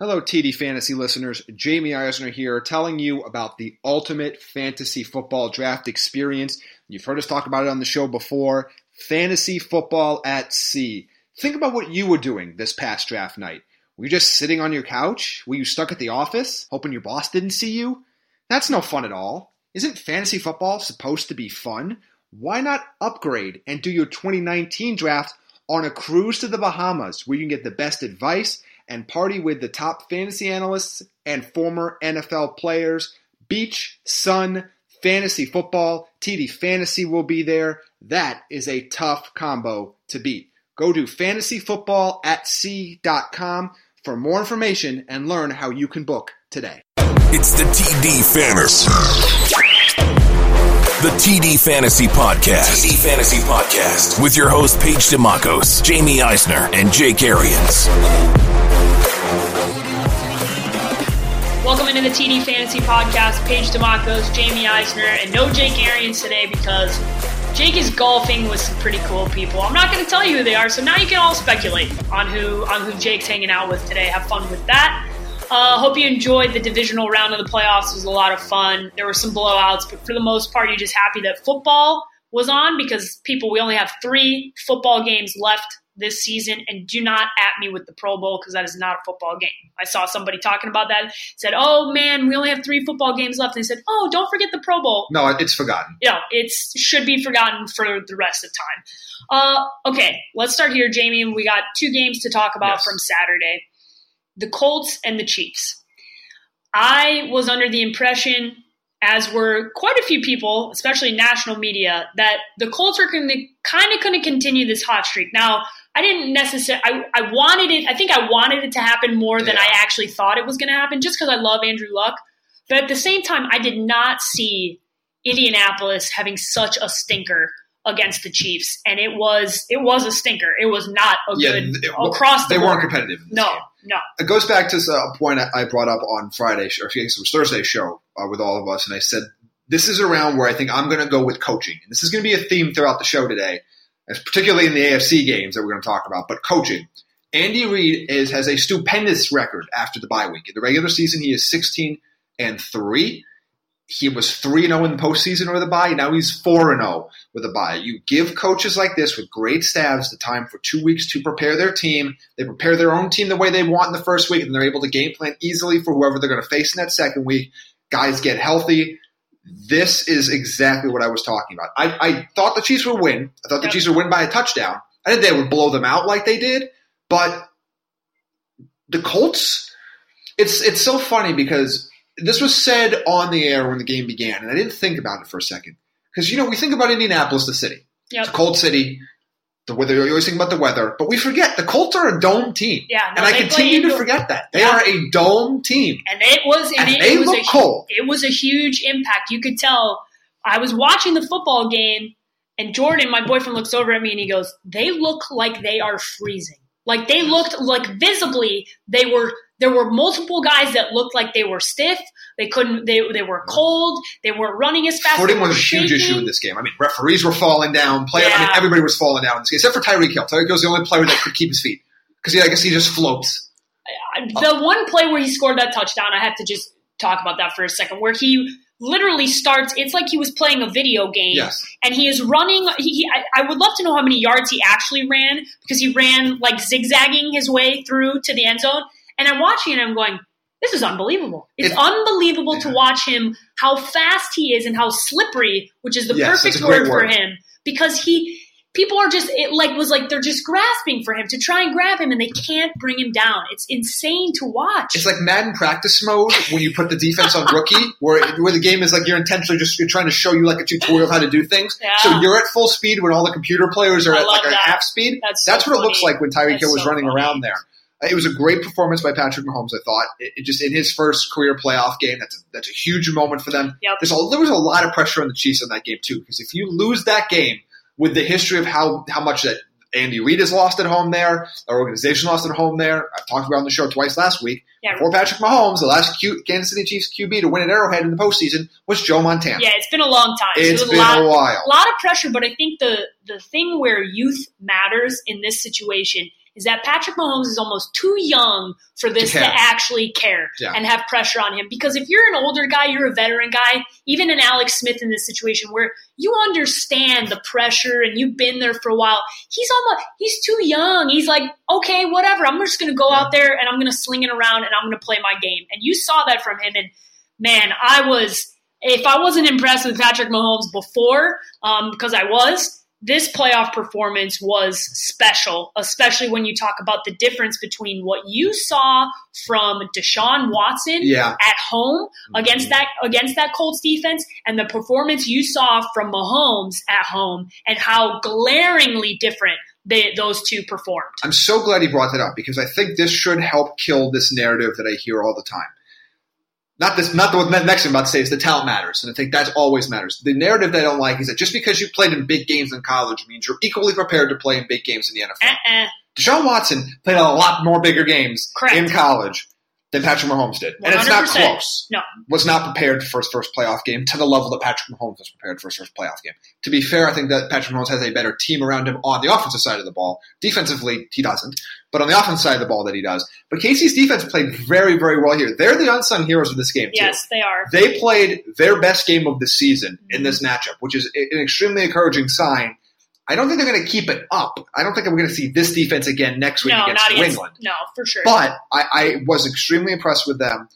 Hello, TD Fantasy listeners. Jamie Eisner here, telling you about the ultimate fantasy football draft experience. You've heard us talk about it on the show before fantasy football at sea. Think about what you were doing this past draft night. Were you just sitting on your couch? Were you stuck at the office, hoping your boss didn't see you? That's no fun at all. Isn't fantasy football supposed to be fun? Why not upgrade and do your 2019 draft on a cruise to the Bahamas where you can get the best advice and party with the top fantasy analysts and former NFL players? Beach, sun, fantasy football, TD Fantasy will be there. That is a tough combo to beat. Go to fantasyfootballatsea.com for more information and learn how you can book today. It's the TD Fantasy. The TD Fantasy Podcast. TD Fantasy Podcast. With your host, Paige DeMacos, Jamie Eisner, and Jake Arians. Welcome into the TD Fantasy Podcast. Paige DeMacos, Jamie Eisner, and no Jake Arians today because Jake is golfing with some pretty cool people. I'm not going to tell you who they are, so now you can all speculate on who on who Jake's hanging out with today. Have fun with that. Uh, hope you enjoyed the divisional round of the playoffs. It was a lot of fun. There were some blowouts, but for the most part, you're just happy that football was on because people, we only have three football games left this season. And do not at me with the Pro Bowl because that is not a football game. I saw somebody talking about that. Said, "Oh man, we only have three football games left." And they said, "Oh, don't forget the Pro Bowl." No, it's forgotten. You know, it should be forgotten for the rest of time. Uh, okay, let's start here, Jamie. We got two games to talk about Yes. from Saturday the Colts and the Chiefs. I was under the impression, as were quite a few people, especially national media, that the Colts were going to kind of going to continue this hot streak. Now, I didn't necessarily. I, I wanted it. I think I wanted it to happen more than Yeah. I actually thought it was going to happen, just because I love Andrew Luck. But at the same time, I did not see Indianapolis having such a stinker against the Chiefs, and it was it was a stinker. It was not a Yeah, good it- across the they board. weren't competitive. No, game. no. It goes back to a point I brought up on Friday, or I guess it was Thursday show uh, with all of us, and I said this is around where I think I'm going to go with coaching. And this is going to be a theme throughout the show today, as particularly in the AFC games that we're going to talk about. But coaching, Andy Reid is has a stupendous record after the bye week. In the regular season, he is 16 and three. He was 3 0 in the postseason with a bye. Now he's 4 0 with a bye. You give coaches like this with great staffs the time for two weeks to prepare their team. They prepare their own team the way they want in the first week, and they're able to game plan easily for whoever they're going to face in that second week. Guys get healthy. This is exactly what I was talking about. I, I thought the Chiefs would win. I thought the Chiefs would win by a touchdown. I didn't think they would blow them out like they did, but the Colts. It's it's so funny because this was said on the air when the game began, and I didn't think about it for a second because you know we think about Indianapolis, the city. Yep. It's a cold city. The weather. You always think about the weather, but we forget the Colts are a dome team. Yeah, no, and I continue to forget that they Yeah. are a dome team. and it was and, And it, they it was look a, cold. It was a huge impact. You could tell. I was watching the football game, and Jordan, my boyfriend, looks over at me and he goes, "They look like they are freezing. Like they looked like visibly they were." There were multiple guys that looked like they were stiff. They couldn't. They they were cold. They weren't running as fast. Footing was a huge issue in this game. I mean, referees were falling down. Player, I mean, everybody was falling down in this game, except for Tyreek Hill. Tyreek Hill's the only player that could keep his feet because yeah, I guess he just floats. the one play where he scored that touchdown, I have to just talk about that for a second, where he literally starts. It's like he was playing a video game, Yes. and he is running. He, he, I, I would love to know how many yards he actually ran because he ran like zigzagging his way through to the end zone. And I'm watching it, and I'm going, "This is unbelievable! It's It- unbelievable to watch him how fast he is and how slippery, which is the Yes, perfect great word for him, because he." People are just it like was like they're just grasping for him to try and grab him and they can't bring him down. It's insane to watch. It's like Madden practice mode when you put the defense on rookie, where where the game is like you're intentionally just you're trying to show you like a tutorial of how to do things. Yeah. So you're at full speed when all the computer players are I at like that. half speed. That's so That's what it looks like when Tyreek Hill was so running funny. around there. It was a great performance by Patrick Mahomes. I thought it, it just in his first career playoff game. That's a, that's a huge moment for them. Yep. There's a, there was a lot of pressure on the Chiefs in that game too, because if you lose that game with the history of how how much that Andy Reid has lost at home there, our organization lost at home there. I've talked about on the show twice last week. Yeah. Before Patrick Mahomes, the last Q, Kansas City Chiefs QB to win an Arrowhead in the postseason was Joe Montana. Yeah, it's been a long time. So It's there's been a, lot, a while. a lot of pressure, but I think the the thing where youth matters in this situation is that Patrick Mahomes is almost too young for this To actually care Yeah. and have pressure on him. Because if you're an older guy, you're a veteran guy, even an Alex Smith in this situation where you understand the pressure and you've been there for a while, he's almost he's too young. He's like, okay, whatever. I'm just gonna go out there and I'm gonna sling it around and I'm gonna play my game. And you saw that from him. And man, I was if I wasn't impressed with Patrick Mahomes before, um, because I was, this playoff performance was special, especially when you talk about the difference between what you saw from Deshaun Watson Yeah. at home against mm-hmm. that against that Colts defense and the performance you saw from Mahomes at home and how glaringly different they, those two performed. I'm so glad he brought that up because I think this should help kill this narrative that I hear all the time. Not this, not the what next thing I'm about to say is the talent matters, and I think that always matters. The narrative that I don't like is that just because you played in big games in college means you're equally prepared to play in big games in the NFL. Uh-uh. Deshaun Watson played a lot more bigger games Correct. in college than Patrick Mahomes did, and it's not close. No. Was not prepared for his first playoff game to the level that Patrick Mahomes was prepared for his first playoff game. To be fair, I think that Patrick Mahomes has a better team around him on the offensive side of the ball. Defensively, he doesn't, but on the offensive side of the ball, that he does. But KC's defense played very, very well here. They're the unsung heroes of this game too. Yes, they are. They played their best game of the season in mm-hmm. this matchup, which is an extremely encouraging sign. I don't think they're going to keep it up. I don't think I'm going to see this defense again next week No, against against. England. No, for sure. But I, I was extremely impressed with them.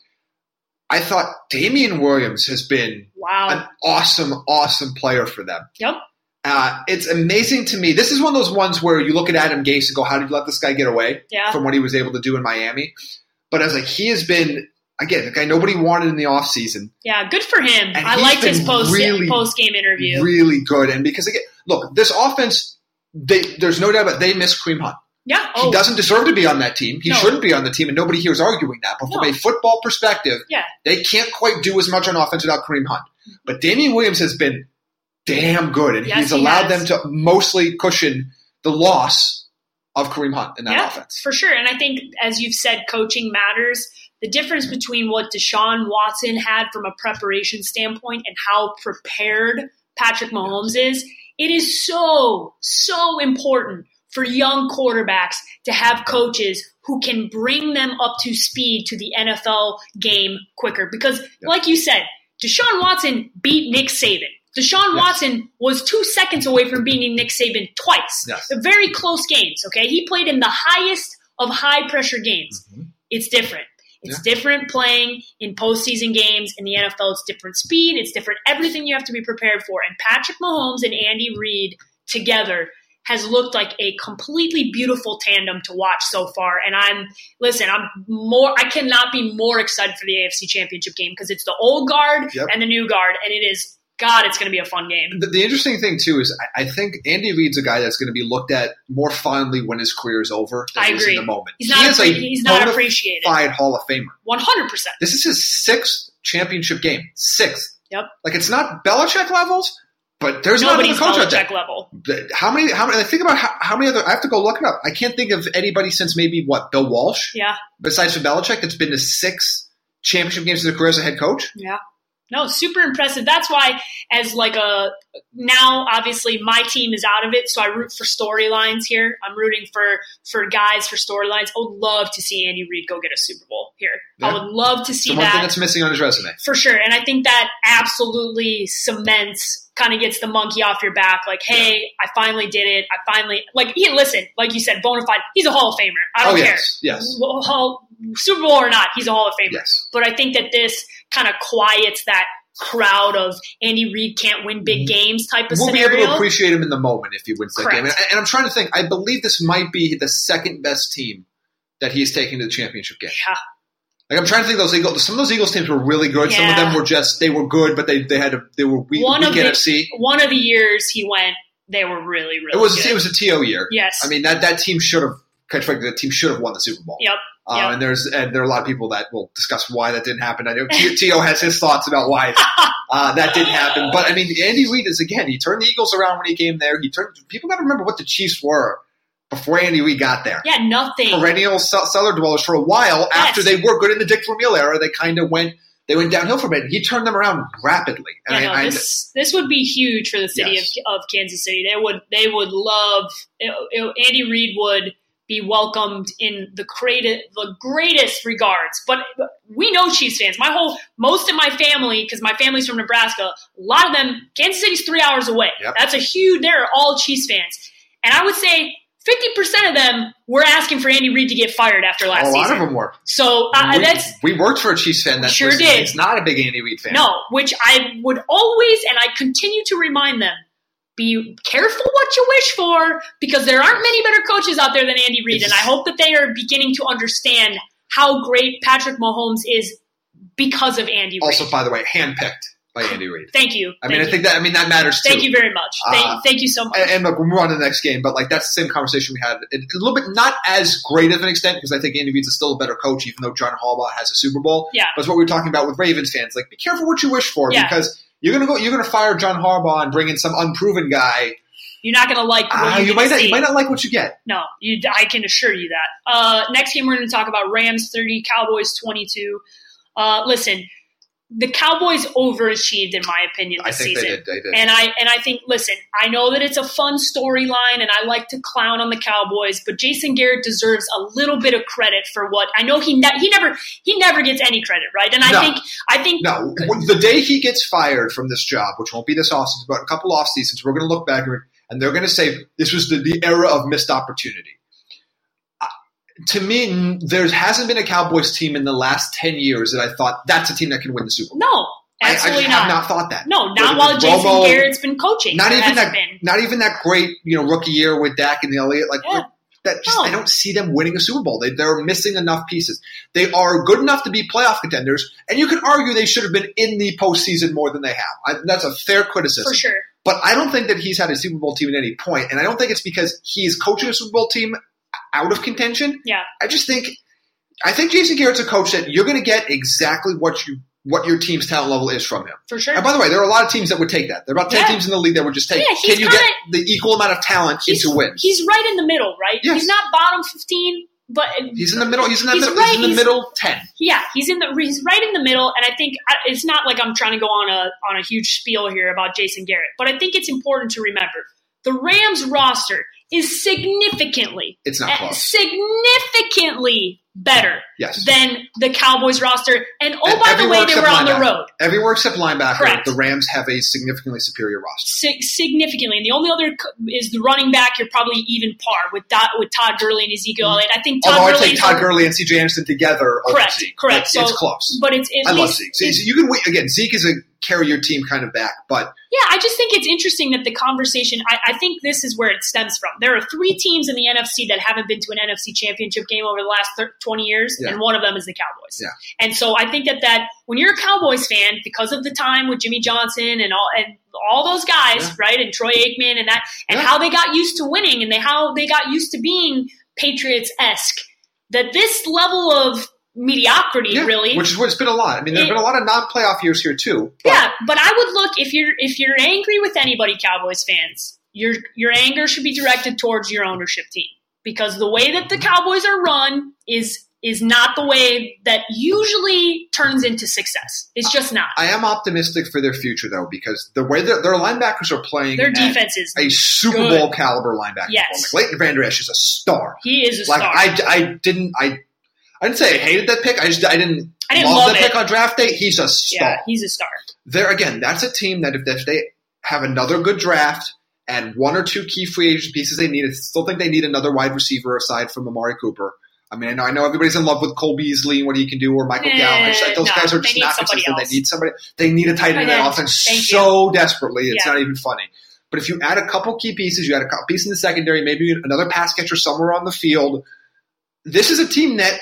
I thought Damien Williams has been wow. an awesome, awesome player for them. Yep. Uh, it's amazing to me. This is one of those ones where you look at Adam Gase and go, "How did you let this guy get away Yeah. from what he was able to do in Miami?" But I was like, he has been again the guy nobody wanted in the offseason. Yeah, good for him. And I liked his post really, post game interview. Really good, and because again, look, this offense, they, there's no doubt about they miss Kareem Hunt. yeah. He Oh, doesn't deserve to be on that team. He No. shouldn't be on the team, and nobody here is arguing that. But from No. a football perspective, Yeah. they can't quite do as much on offense without Kareem Hunt. But Damien Williams has been damn good, and Yes, he's he allowed them to mostly cushion the loss of Kareem Hunt in that yeah, offense. for sure. And I think, as you've said, coaching matters. The difference between what Deshaun Watson had from a preparation standpoint and how prepared Patrick Mahomes is, it is so, so important for young quarterbacks to have coaches who can bring them up to speed to the NFL game quicker. Because, like you said, Deshaun Watson beat Nick Saban. Deshaun Yes. Watson was two seconds away from beating Nick Saban twice. Yes. Very close games, okay? He played in the highest of high pressure games. Mm-hmm. It's different. It's different playing in postseason games in the NFL. It's different speed. It's different everything you have to be prepared for. And Patrick Mahomes and Andy Reid together has looked like a completely beautiful tandem to watch so far. And I'm listen, I'm more I cannot be more excited for the AFC championship game because it's the old guard Yep. and the new guard, and it is God, it's gonna be a fun game. The, the interesting thing too is I, I think Andy Reid's a guy that's going to be looked at more fondly when his career is over. Than I he agree. In the moment, He's He not a appre- he's not appreciated. Hall of Famer. One hundred percent. This is his sixth championship game. Sixth. Yep. Like it's not Belichick levels, but there's not Nobody's a coach out there. Belichick level. How many? How many? Think about how, how many other. I have to go look it up. I can't think of anybody since maybe what Bill Walsh, Yeah. besides for Belichick, that's been to six championship games in their career as a head coach. Yeah. No, super impressive. That's why, as like a now, obviously my team is out of it, so I root for storylines here. I'm rooting for for guys for storylines. I would love to see Andy Reid go get a Super Bowl here. I would love to see the one thing that's missing on his resume. for sure. And I think that absolutely cements, kind of gets the monkey off your back. Like, hey, I finally did it. I finally like. He listen, like you said, bona fide. He's a Hall of Famer. I don't oh care. yes, yes, Hall, Super Bowl or not, he's a Hall of Famer. yes. But I think that this kind of quiets that crowd of Andy Reid can't win big games type of Mm-hmm. We'll be able to appreciate him in the moment if he wins that Correct. game. And, and I'm trying to think. I believe this might be the second best team that he's taken to the championship game. yeah, Like I'm trying to think of those Eagles. Some of those Eagles teams were really good. Some of them were just they were good, but they they had a, they were weak, One weak of the- NFC. one of the years he went, they were really, really It was good. it was a TO year. Yes. I mean that that team should have quite frankly, the team should have won the Super Bowl. Yep. Uh, yep. And there's and there are a lot of people that will discuss why that didn't happen. I know T- TO has his thoughts about why uh, that didn't happen. But I mean, Andy Reid is again. He turned the Eagles around when he came there. He turned. People got to remember what the Chiefs were before Andy Reid got there. Yeah, nothing. Perennial cellar dwellers for a while. Yes. After they were good in the Dick Vermeil era, they kind of went. They went downhill from it. He turned them around rapidly. And Yeah, no, I, I, this this would be huge for the city Yes. of, of Kansas City. They would they would love it, it- Andy Reid would be welcomed in the greatest the greatest regards. But we know Chiefs fans. My whole most of my family because my family's from Nebraska. A lot of them Kansas City's three hours away. Yep. That's a huge. They're all Chiefs fans, and I would say. Fifty percent of them were asking for Andy Reid to get fired after last a lot season. of them were. So uh, we, that's we worked for a Chiefs fan that Sure did. He's not a big Andy Reid fan. No, which I would always, and I continue to remind them, be careful what you wish for because there aren't many better coaches out there than Andy Reid. And I hope that they are beginning to understand how great Patrick Mahomes is because of Andy Reid. Also, by the way, handpicked by Andy Reid. Thank you. I mean, Thank I think that I mean that matters too. Thank you very much. Thank, Uh, thank you so much. And, and look, we'll move on to the next game, but like that's the same conversation we had. It- A little bit, not as great of an extent because I think Andy Reid's is still a better coach, even though John Harbaugh has a Super Bowl. Yeah. But it's what we were talking about with Ravens fans. Like, be careful what you wish for Yeah. because you're gonna go, you're gonna fire John Harbaugh and bring in some unproven guy. You're not going to like what you're you gonna might not, you might not like what you get. No, you, I can assure you that. Uh, next game, we're going to talk about Rams 30, Cowboys 22. Uh, listen, the Cowboys overachieved, in my opinion, this season. they did. They did. And I and I think, listen, I know that it's a fun storyline, and I like to clown on the Cowboys, but Jason Garrett deserves a little bit of credit for what I know. He ne- he never he never gets any credit, right? And I No. think I think No, the day he gets fired from this job, which won't be this offseason, but a couple off seasons, we're going to look back and they're going to say this was the, the era of missed opportunity. To me, there hasn't been a Cowboys team in the last 10 years that I thought that's a team that can win the Super Bowl. no, I, I absolutely just have not thought that. No, not while Jason Romo, Garrett's been coaching. Not even that. been. Not even that great, you know, rookie year with Dak and Elliott. Like Yeah. that, just No. I don't see them winning a Super Bowl. They, they're missing enough pieces. They are good enough to be playoff contenders, and you could argue they should have been in the postseason more than they have. I, that's a fair criticism. for sure. But I don't think that he's had a Super Bowl team at any point, and I don't think it's because he's coaching a Super Bowl team out of contention. Yeah. I just think, I think Jason Garrett's a coach that you're going to get exactly what you what your team's talent level is from him. For sure. And by the way, there are a lot of teams that would take that. There are about ten Yeah. teams in the league that would just take. Yeah, can you kinda- get the equal amount of talent into wins? he's right in the middle, right? Yes. He's not bottom 15, but He's in the middle. He's in that He's middle. right, he's in the middle ten. Yeah, he's in the he's right in the middle, and I think uh, it's not like I'm trying to go on a on a huge spiel here about Jason Garrett, but I think it's important to remember the Rams roster is significantly It's not uh, close. significantly better Yes. than the Cowboys roster. And oh, by the way, they were on the road. Everywhere except linebacker, Correct. the Rams have a significantly superior roster. Sig- significantly, and the only other is the running back. You're probably even par with Dot, with Todd Gurley and Ezekiel Elliott. I think Todd Although I take Todd Gurley and C.J. Anderson together, Correct, Zeke. correct. It's So- close. but it's I love Zeke. So it's- you can wait again. Zeke is a carry your team kind of back, but Yeah, I just think it's interesting that the conversation. I, I think this is where it stems from. There are three teams in the NFC that haven't been to an NFC Championship game over the last thir- twenty years, Yeah. and one of them is the Cowboys. Yeah. And so I think that that when you're a Cowboys fan, because of the time with Jimmy Johnson and all and all those guys, Yeah. right, and Troy Aikman and that, and how they got used to winning and they how they got used to being Patriots esque, that this level of mediocrity yeah, really which is what it's been a lot. I mean, there's been a lot of non-playoff years here too. But yeah, but I would look if you're if you're angry with anybody, Cowboys fans, your your anger should be directed towards your ownership team because the way that the Cowboys are run is is not the way that usually turns into success. It's just not. I am optimistic for their future though, because the way that their linebackers are playing, Their defense is a Super good. Bowl caliber linebacker. Yes. like Leighton Vander Esch is a star. he is a Like star. I, I didn't I. I didn't say I hated that pick. I just I didn't, I didn't love, love that it. pick on draft day. He's a star. yeah, he's a star. there again, that's a team that if, if they have another good draft and one or two key free agent pieces they need, I still think they need another wide receiver aside from Amari Cooper. I mean, I know, I know everybody's in love with Cole Beasley and what he can do, or Michael Eh, Gallup. Just- those no, guys are just not consistent. else. They need somebody. They need a tight end in that offense Thank so desperately. It's Yeah. not even funny. But if you add a couple key pieces, you add a piece in the secondary, maybe another pass catcher somewhere on the field. This is a team that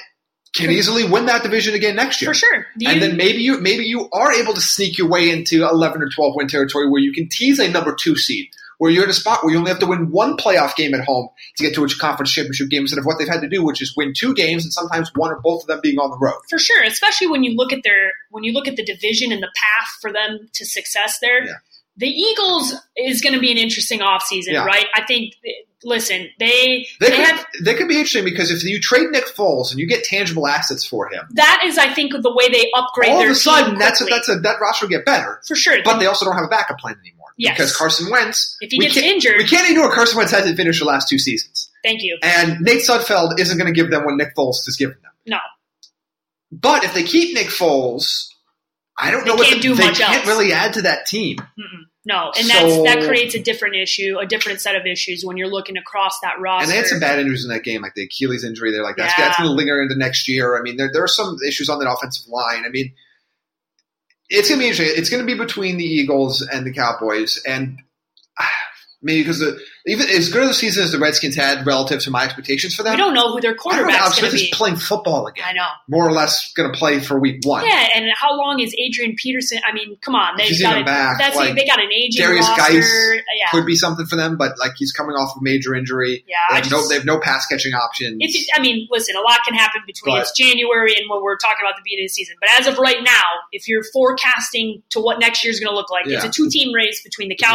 can easily win that division again next year For sure. Do and then maybe you maybe you are able to sneak your way into 11 or 12 win territory where you can tease a number two seed where you're in a spot where you only have to win one playoff game at home to get to a conference championship game instead of what they've had to do, which is win two games and sometimes one or both of them being on the road. For sure, especially when you look at their when you look at the division and the path for them to success there. Yeah. The Eagles is going to be an interesting offseason, Yeah. right? I think. Listen, they They, they could, have they could be interesting because if you trade Nick Foles and you get tangible assets for him, that is, I think, the way they upgrade all of a sudden that's a, that's a that roster will get better. for sure. But they also don't have a backup plan anymore Yes. because Carson Wentz. If he we gets can't- injured- we can't ignore Carson Wentz hasn't finished the last two seasons, Thank you. and Nate Sudfeld isn't going to give them what Nick Foles has given them. No, But if they keep Nick Foles, I don't They know what the- do they much can't else. really add to that team. Mm-mm. No, and So- that's that creates a different issue, a different set of issues when you're looking across that roster. And they had some bad injuries in that game, like the Achilles injury. They're like, that's, Yeah. that's going to linger into next year. I mean, there, there are some issues on that offensive line. I mean, it's going to be interesting. It's going to be between the Eagles and the Cowboys. And maybe because the, even as good of a season as the Redskins had relative to my expectations for them, we don't know who their quarterback's going to be. playing football again. I know. More or less going to play for week one. Yeah, and how long is Adrian Peterson? I mean, come on, they've got a, back, That's like, they got an aging Darius roster. Geis yeah, Could be something for them, but like he's coming off a major injury. yeah. They have, just, no, they have no pass catching options. I mean, listen, a lot can happen between But- it's January and when we're talking about the beginning of the season. But as of right now, if you're forecasting to what next year's going to look like, it's a two-team race between the Yeah.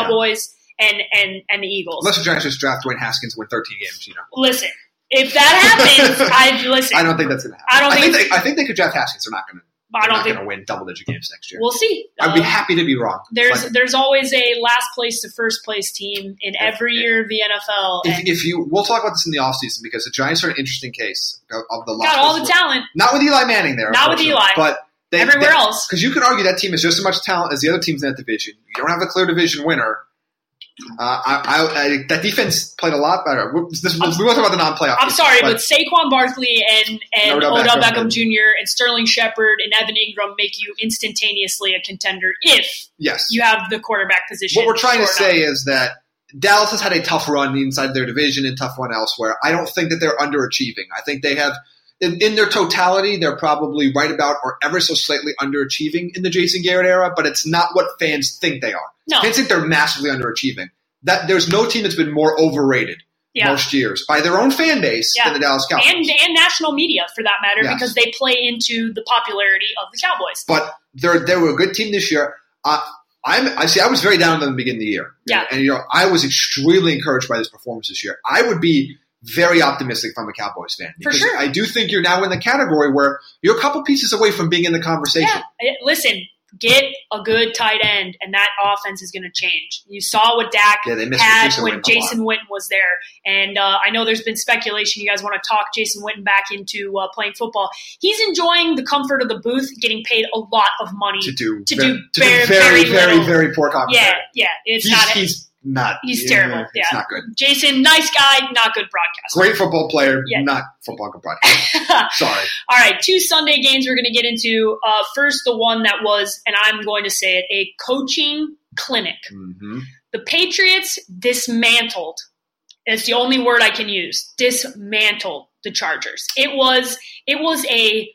And and and the Eagles. Unless the Giants just draft Dwayne Haskins and win 13 games, you know. Listen, if that happens, I listen. I don't think that's going to happen. I don't think they, I think they could draft Haskins. They're not going to. I don't think going to win double digit games next year. we'll see. I'd be Uh, happy to be wrong. There's but there's always a last place to first place team in every If- year of the NFL. if, if you, we'll talk about this in the offseason because the Giants are an interesting case of, of the last got all the talent Not with Eli Manning there, Not with Eli. but they, everywhere else. Because you could argue that team is just as much talent as the other teams in that division. You don't have a clear division winner. Uh, I, I, I, that defense played a lot better. We, this, we won't talk about the non-playoff. I'm sorry, but, but Saquon Barkley and and Odell Odell, Beckham Beckham, Jr. and Sterling Shepard and Evan Engram make you instantaneously a contender if yes, you have the quarterback position. What we're trying to up. say is that Dallas has had a tough run inside their division and tough one elsewhere. I don't think that they're underachieving. I think they have, in, in their totality, they're probably right about or ever so slightly underachieving in the Jason Garrett era, but it's not what fans think they are. No, think they're massively underachieving. That there's no team that's been more overrated yeah, most years by their own fan base Yeah. than the Dallas Cowboys. and and national media for that matter Yes. because they play into the popularity of the Cowboys. but they're they were a good team this year. Uh, I'm I see. I was very down on them at the beginning of the year. Yeah. and you know I was extremely encouraged by this performance this year. I would be very optimistic if I'm a Cowboys fan For because sure. I do think you're now in the category where you're a couple pieces away from being in the conversation. Yeah, listen, get a good tight end, and that offense is going to change. You saw what Dak Yeah, they had Jason when Witten. Jason Witten was there, and uh, I know there's been speculation. You guys want to talk Jason Witten back into uh, playing football? He's enjoying the comfort of the booth, getting paid a lot of money. To do To very, do to very, do very very very very poor commentary. yeah, yeah, it's he's, not. he's not. He's yeah, terrible, It's yeah. not good. Jason, nice guy, not good broadcast. Great football player, Yeah. not football good broadcast. Sorry. All right, two Sunday games we're going to get into. Uh, first, the one that was, and I'm going to say it, a coaching clinic. hmm The Patriots dismantled. It's the only word I can use. Dismantled the Chargers. It was it was a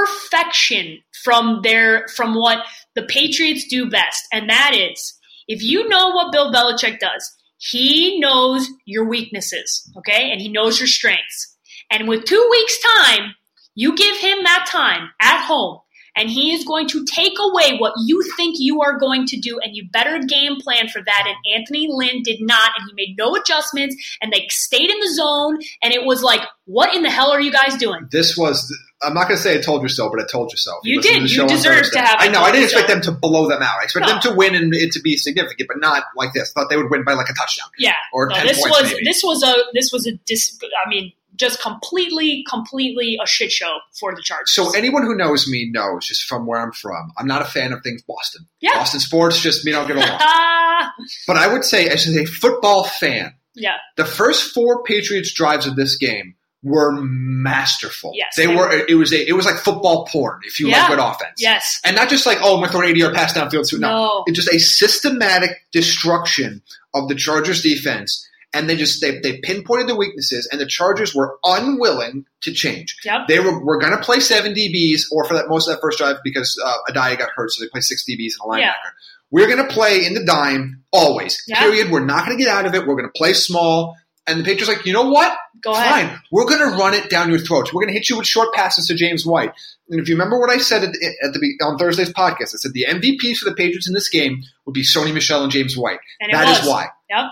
perfection from their from what the Patriots do best, and that is if you know what Bill Belichick does, he knows your weaknesses, okay, and he knows your strengths. And with two weeks' time, you give him that time at home, and he is going to take away what you think you are going to do, and you better game plan for that. And Anthony Lynn did not, and he made no adjustments, and they stayed in the zone, and it was like, what in the hell are you guys doing? This was. I'm not going to say I told you so, but I told you so. If You listen did. the You deserve to have I I know. I didn't expect so. them to blow them out. I expect No. them to win and it to be significant, but not like this. I thought they would win by like a touchdown. Yeah, Or no, 10 this was maybe. this was a this was a dis. I mean, just completely, completely a shit show for the Chargers. So anyone who knows me knows just from where I'm from, I'm not a fan of things Boston. Yeah. Boston sports just me don't get along. But I would say, as a football fan, yeah, the first four Patriots drives of this game were masterful. Yes, they they were. It was a. It was like football porn. If you Yeah. like good offense, yes, and not just like oh, I'm going to throw an 80 yard pass downfield. So no, No. it's just a systematic destruction of the Chargers defense. And they just they, they pinpointed the weaknesses, and the Chargers were unwilling to change. yep, They were, were going to play seven DBs, or for that most of that first drive because uh, Adaya got hurt, so they play six DBs and a linebacker. Yeah. we're going to play in the dime always. Yeah. Period. We're not going to get out of it. We're going to play small. And the Patriots like, you know what? Go ahead. Fine. We're going to run it down your throats. We're going to hit you with short passes to James White. And if you remember what I said at the, at the on Thursday's podcast, I said the MVPs for the Patriots in this game would be Sony Michel and James White. And That is why. Yep.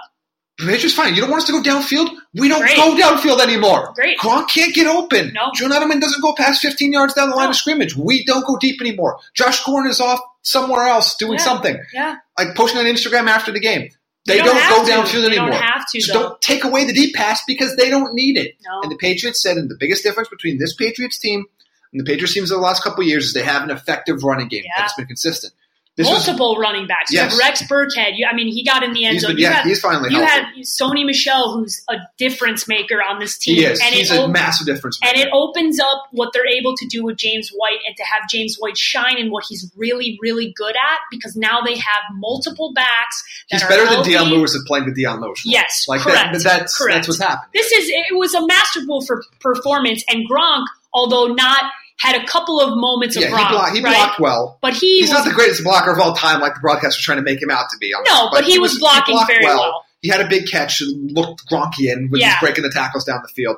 Patriots fine. You don't want us to go downfield? We don't Great. go downfield anymore. Great. Gronk can't get open. No. John Edelman doesn't go past 15 yards down the line No. of scrimmage. We don't go deep anymore. Josh Gordon is off somewhere else doing Yeah. something. Yeah. Like posting on Instagram after the game. They don't, don't go downfield You don't anymore. have to, so though. don't take away the deep pass because they don't need it. No. And the Patriots said, and the biggest difference between this Patriots team and the Patriots teams of the last couple years is they have an effective running game Yeah. that's been consistent. This was Multiple running backs. You Yes. have Rex Burkhead. You, I mean, he got in the end zone. been- you yeah, had, he's finally You healthy. had Sony Michel, who's a difference maker on this team. he is. And He's it a op- massive difference. maker. and it opens up what they're able to do with James White and to have James White shine in what he's really, really good at because now they have multiple backs that He's better than healthy. Dion Lewis at playing the Dion Lewis. role. Yes, like correct, that. That's correct. that's what's happening. This is it was a masterful for performance, and Gronk, although not had a couple of moments Yeah, of he, Gronk, blocked, he right? blocked well. but he He's was not the greatest blocker of all time, like the broadcast was trying to make him out to be. honest. No, but he was blocking blocked very well. He had a big catch and looked Gronkian when Yeah. he's breaking the tackles down the field.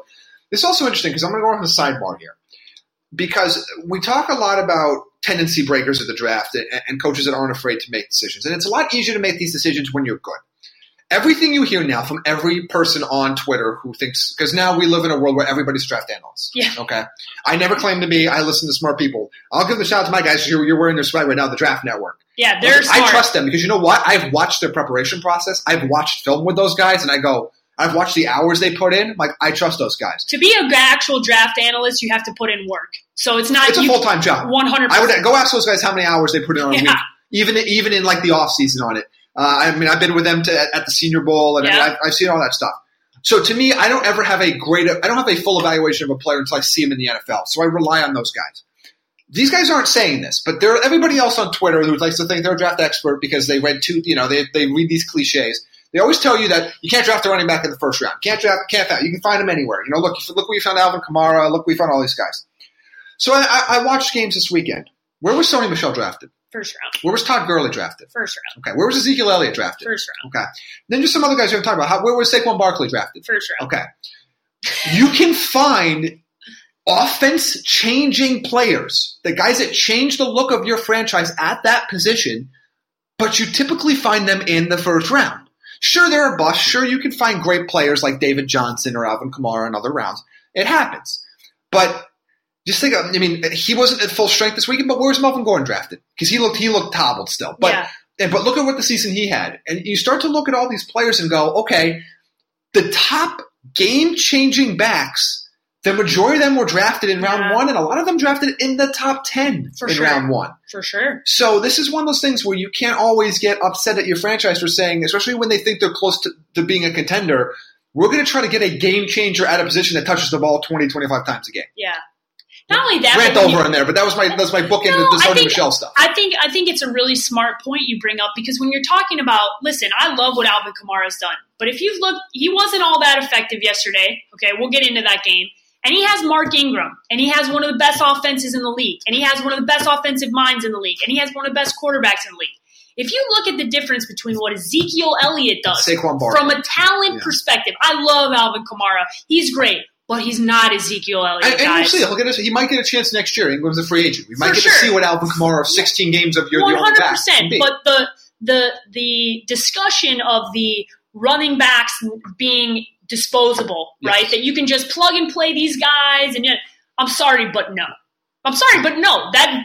This is also interesting because I'm going to go off on a sidebar here because we talk a lot about tendency breakers at the draft and, and coaches that aren't afraid to make decisions, and it's a lot easier to make these decisions when you're good. Everything you hear now from every person on Twitter who thinks, because now we live in a world where everybody's draft analysts. Yeah. Okay. I never claim to be. I listen to smart people. I'll give the shout out to my guys. You're, you're wearing their swag right now, the Draft Network. yeah, they're smart. I trust them because you know what? I've watched their preparation process. I've watched film with those guys, and I go, I've watched the hours they put in. Like, I trust those guys. to be an actual draft analyst, you have to put in work. So it's not It's a full time job. 100%. I would go ask those guys how many hours they put in on a week, even even in like the off season on it. Uh, I mean, I've been with them to, at, at the Senior Bowl, and I mean, I've, I've seen all that stuff. So to me, I don't ever have a great, I don't have a full evaluation of a player until I see him in the NFL. So I rely on those guys. These guys aren't saying this, but there everybody else on Twitter who likes to think they're a draft expert because they read two, you know, they, they read these cliches. They always tell you that you can't draft a running back in the first round. Can't draft, can't find. You can find them anywhere. You know, look, look, we found Alvin Kamara. Look, we found all these guys. So I, I, I watched games this weekend. Where was Sony Michel drafted? First round. Where was Todd Gurley drafted? First round. Okay. Where was Ezekiel Elliott drafted? First round. Okay. Then just some other guys we haven't talked about. How, where was Saquon Barkley drafted? First round. Okay. You can find offense changing players, the guys that change the look of your franchise at that position, but you typically find them in the first round. Sure, there are busts. Sure, you can find great players like David Johnson or Alvin Kamara in other rounds. It happens. But just think, of, I mean, he wasn't at full strength this weekend, but where's Melvin Gordon drafted? Because he looked, he looked hobbled still. But yeah. and, but look at what the season he had. And you start to look at all these players and go, okay, the top game changing backs, the majority of them were drafted in round Yeah. one, and a lot of them drafted in the top 10 For in sure. round one. For sure. So this is one of those things where you can't always get upset at your franchise for saying, especially when they think they're close to, to being a contender, we're going to try to get a game changer at a position that touches the ball 20, 25 times a game. Yeah. Not only that, Rant when you- over in there, but that was my that's my book into No, the Sony Michel stuff. I think I think it's a really smart point you bring up because when you're talking about, listen, I love what Alvin Kamara's done, but if you look, he wasn't all that effective yesterday. Okay, we'll get into that game, and he has Mark Ingram, and he has one of the best offenses in the league, and he has one of the best offensive minds in the league, and he has one of the best quarterbacks in the league. If you look at the difference between what Ezekiel Elliott does from a talent Yeah. perspective, I love Alvin Kamara. He's great, but he's not Ezekiel Elliott, And, and we'll see. He'll get a, he might get a chance next year. Ingram's a free agent. We might For get sure. to see what Alvin Kamara of 16 games of your the One only hundred back percent. can be. But the the the discussion of the running backs being disposable, Yes. right? That you can just plug and play these guys, and yet, I'm sorry, but no. I'm sorry, but no. That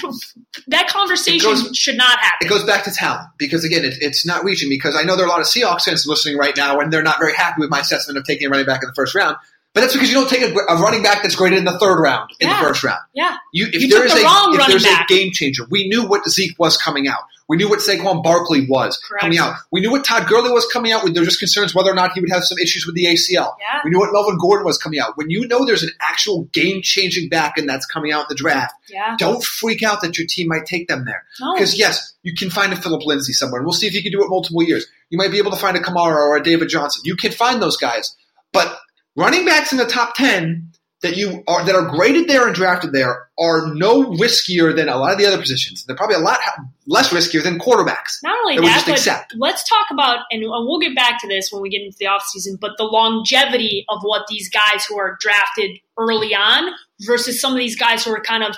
that conversation goes- should not happen. it goes back to talent because again, it, it's not reaching. Because I know there are a lot of Seahawks fans listening right now, and they're not very happy with my assessment of taking a running back in the first round. But that's because you don't take a, a running back that's graded in the third round in Yeah. the first round. Yeah, You, if You there took is the a if there's back. a game changer, we knew what Zeke was coming out. We knew what Saquon Barkley was Correct. coming out. We knew what Todd Gurley was coming out with. There were just concerns whether or not he would have some issues with the ACL. Yeah. We knew what Melvin Gordon was coming out. When you know there's an actual game changing back and that's coming out in the draft, yeah. don't freak out that your team might take them there. No. Because yes, you can find a Philip Lindsay somewhere, and we'll see if you can do it multiple years. You might be able to find a Kamara or a David Johnson. You can find those guys, but running backs in the top ten, that you are that are graded there and drafted there are no riskier than a lot of the other positions. They're probably a lot less riskier than quarterbacks. Not only that, that, just but accept. let's talk about, and we'll get back to this when we get into the offseason, but the longevity of what these guys who are drafted early on versus some of these guys who are kind of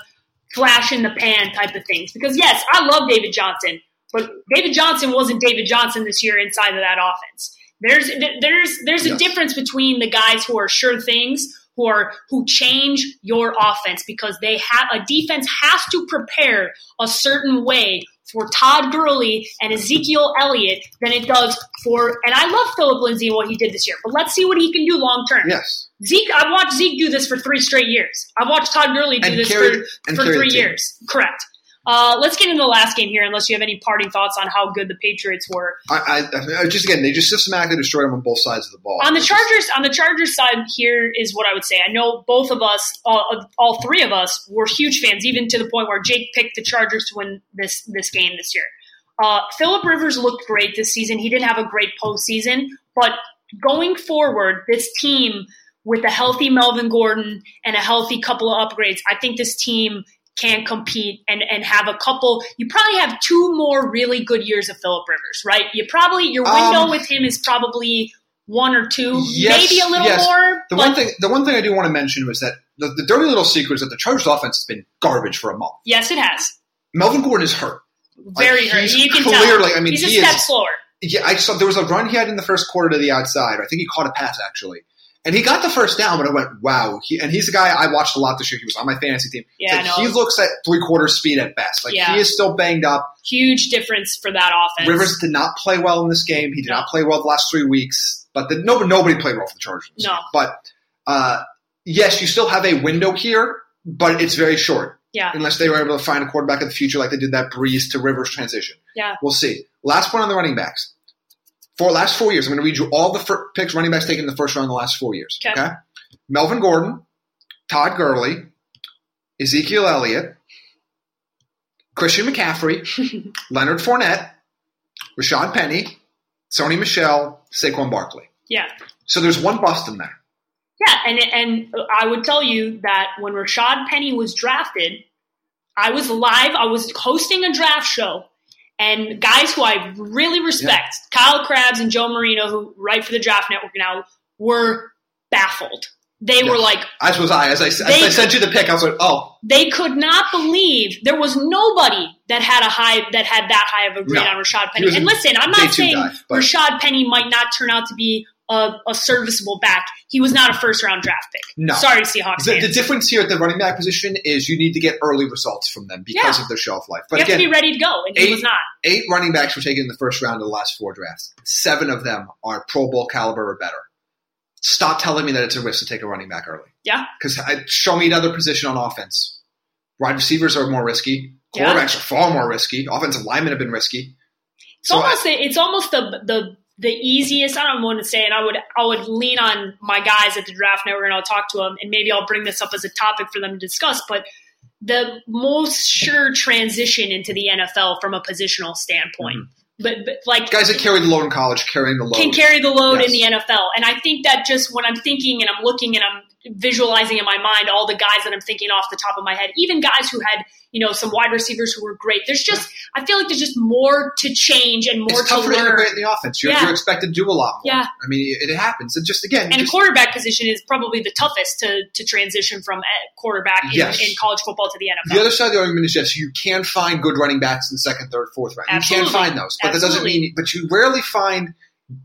flash in the pan type of things. Because yes, I love David Johnson, but David Johnson wasn't David Johnson this year inside of that offense. There's there's there's a Yes. difference between the guys who are sure things who are who change your offense because they have a defense has to prepare a certain way for Todd Gurley and Ezekiel Elliott than it does for and I love Philip Lindsay and what he did this year, but let's see what he can do long term. Yes. Zeke, I've watched Zeke do this for three straight years. I've watched Todd Gurley do And this carried- for, for three years. Correct. Uh, let's get into the last game here, unless you have any parting thoughts on how good the Patriots were. I, I, I just again they just systematically destroyed them on both sides of the ball. On the Chargers, on the Chargers side, here is what I would say. I know both of us, all, all three of us, were huge fans, even to the point where Jake picked the Chargers to win this this game this year. Uh, Philip Rivers looked great this season. He didn't have a great postseason, but going forward, this team with a healthy Melvin Gordon and a healthy couple of upgrades, I think this team can compete and, and have a couple. You probably have two more really good years of Philip Rivers, right? You probably your window Um, with him is probably one or two, Yes, maybe a little yes. more. The one thing, the one thing I do want to mention was that the, the dirty little secret is that the Chargers offense has been garbage for a month. yes, it has. Melvin Gordon is hurt. Very Like, hurt. he's You can clearly- tell. I mean, he's a he step is- slower. Yeah, I saw there was a run he had in the first quarter to the outside. I think he caught a pass actually, and he got the first down. But I went, wow. He, and he's a guy I watched a lot this year. He was on my fantasy team. Yeah, like, know. he looks at three quarter speed at best. Like Yeah. he is still banged up. Huge difference for that offense. Rivers did not play well in this game. He did No. not play well the last three weeks. But the, nobody, nobody played well for the Chargers. No. But uh, yes, you still have a window here, but it's very short. Yeah. Unless they were able to find a quarterback of the future like they did that Brees to Rivers transition. Yeah. We'll see. Last point on the running backs. For the last four years, I'm going to read you all the fir- picks running backs taken in the first round in the last four years. Okay. Melvin Gordon, Todd Gurley, Ezekiel Elliott, Christian McCaffrey, Leonard Fournette, Rashaad Penny, Sony Michel, Saquon Barkley. Yeah. So there's one bust in there. Yeah, and and I would tell you that when Rashaad Penny was drafted, I was live. I was hosting a draft show, and guys who I really respect, Kyle Crabbs and Joe Marino, who write for the Draft Network now, were baffled. They were like, As was I. As I, as They- I sent you the pick, I was like, oh, they could not believe there was nobody that had a high that had that high of a grade No. on Rashaad Penny. And listen, I'm not saying guy, Rashaad Penny might not turn out to be a, a serviceable back. He was not a first round draft pick. No. Sorry, Seahawks the, the difference here at the running back position is you need to get early results from them because Yeah. of their shelf life. But you But have to be ready to go, and he eight- was not. eight running backs were taken in the first round of the last four drafts. Seven of them are Pro Bowl caliber or better. Stop telling me that it's a risk to take a running back early. Yeah. Because show me another position on offense. Wide receivers are more risky. Yeah. Quarterbacks are far more risky. Offensive linemen have been risky. It's So almost the, it's almost the the the easiest. I don't want to say, and I would I would lean on my guys at the draft network, and I'll talk to them, and maybe I'll bring this up as a topic for them to discuss. But the most sure transition into the NFL from a positional standpoint, mm-hmm. but, but like Guys that carry the load in college, carrying the load. can carry the load Yes. in the NFL. And I think that just when I'm thinking and I'm looking and I'm visualizing in my mind all the guys that I'm thinking off the top of my head, even guys who had, you know, some wide receivers who were great. There's just, I feel like there's just more to change and more it's to learn. integrate in the offense. You're, Yeah. you're expected to do a lot more. Yeah. I mean, it, happens. And just again, And a just, quarterback position is probably the toughest to, to transition from a quarterback in, Yes. in college football to the NFL. the other side of the argument is yes, you can find good running backs in the second, third, fourth round. You Absolutely. can find those, but that doesn't mean. But you rarely find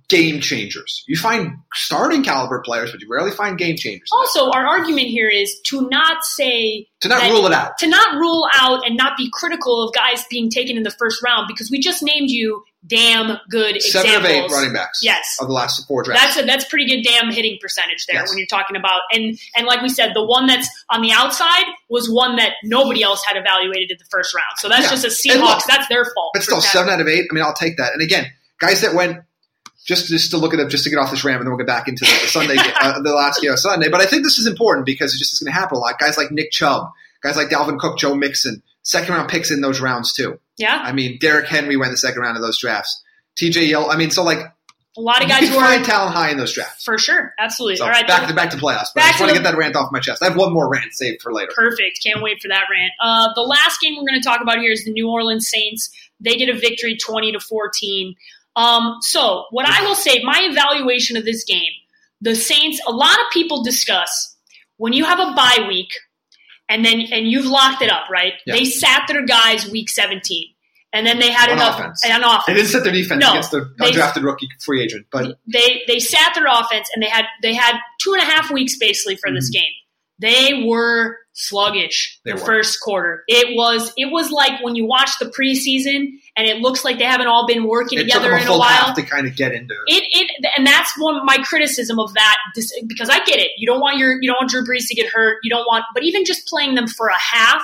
game changers. You find starting caliber players, but you rarely find game changers. also, our argument here is to not say to not that- rule it out. to not rule out and not be critical of guys being taken in the first round because we just named you damn good Seven examples. of eight running backs. Yes. of the last four drafts. That's a that's pretty good damn hitting percentage there Yes. when you're talking about and and like we said, the one that's on the outside was one that nobody else had evaluated in the first round. So that's Yeah. just a And look, Seahawks. that's their fault. but still, seven out of eight. I mean, I'll take that. And again, guys that went just just to look at it, just to get off this ramp, and then we'll get back into the, the Sunday, uh, the last game of Sunday. But I think this is important because it just is going to happen a lot. Guys like Nick Chubb, guys like Dalvin Cook, Joe Mixon, second round picks in those rounds too. Yeah. I mean, Derrick Henry went in the second round of those drafts. TJ Yell. I mean, so like A lot of guys who are talent high in those drafts. for sure, absolutely. So All right, back to back to playoffs. But I just want to the- get that rant off my chest. I have one more rant saved for later. Perfect. Can't wait for that rant. Uh, the last game we're going to talk about here is the New Orleans Saints. They get a victory, twenty to fourteen. Um, so, what I will say, my evaluation of this game, the Saints. A lot of people discuss when you have a bye week, and then and you've locked it up, right? Yeah. They sat their guys week seventeen, and then they had On enough offense. on offense. They didn't set their defense No, against the they- undrafted rookie free agent, but they they sat their offense and they had they had two and a half weeks basically for this game. They were sluggish They the were. first quarter. It was it was like when you watch the preseason and it looks like they haven't all been working it together in a while. to kind of get into it. It, it and that's one of my criticism of that because I get it. You don't want your you don't want Drew Brees to get hurt. You don't want, but even just playing them for a half,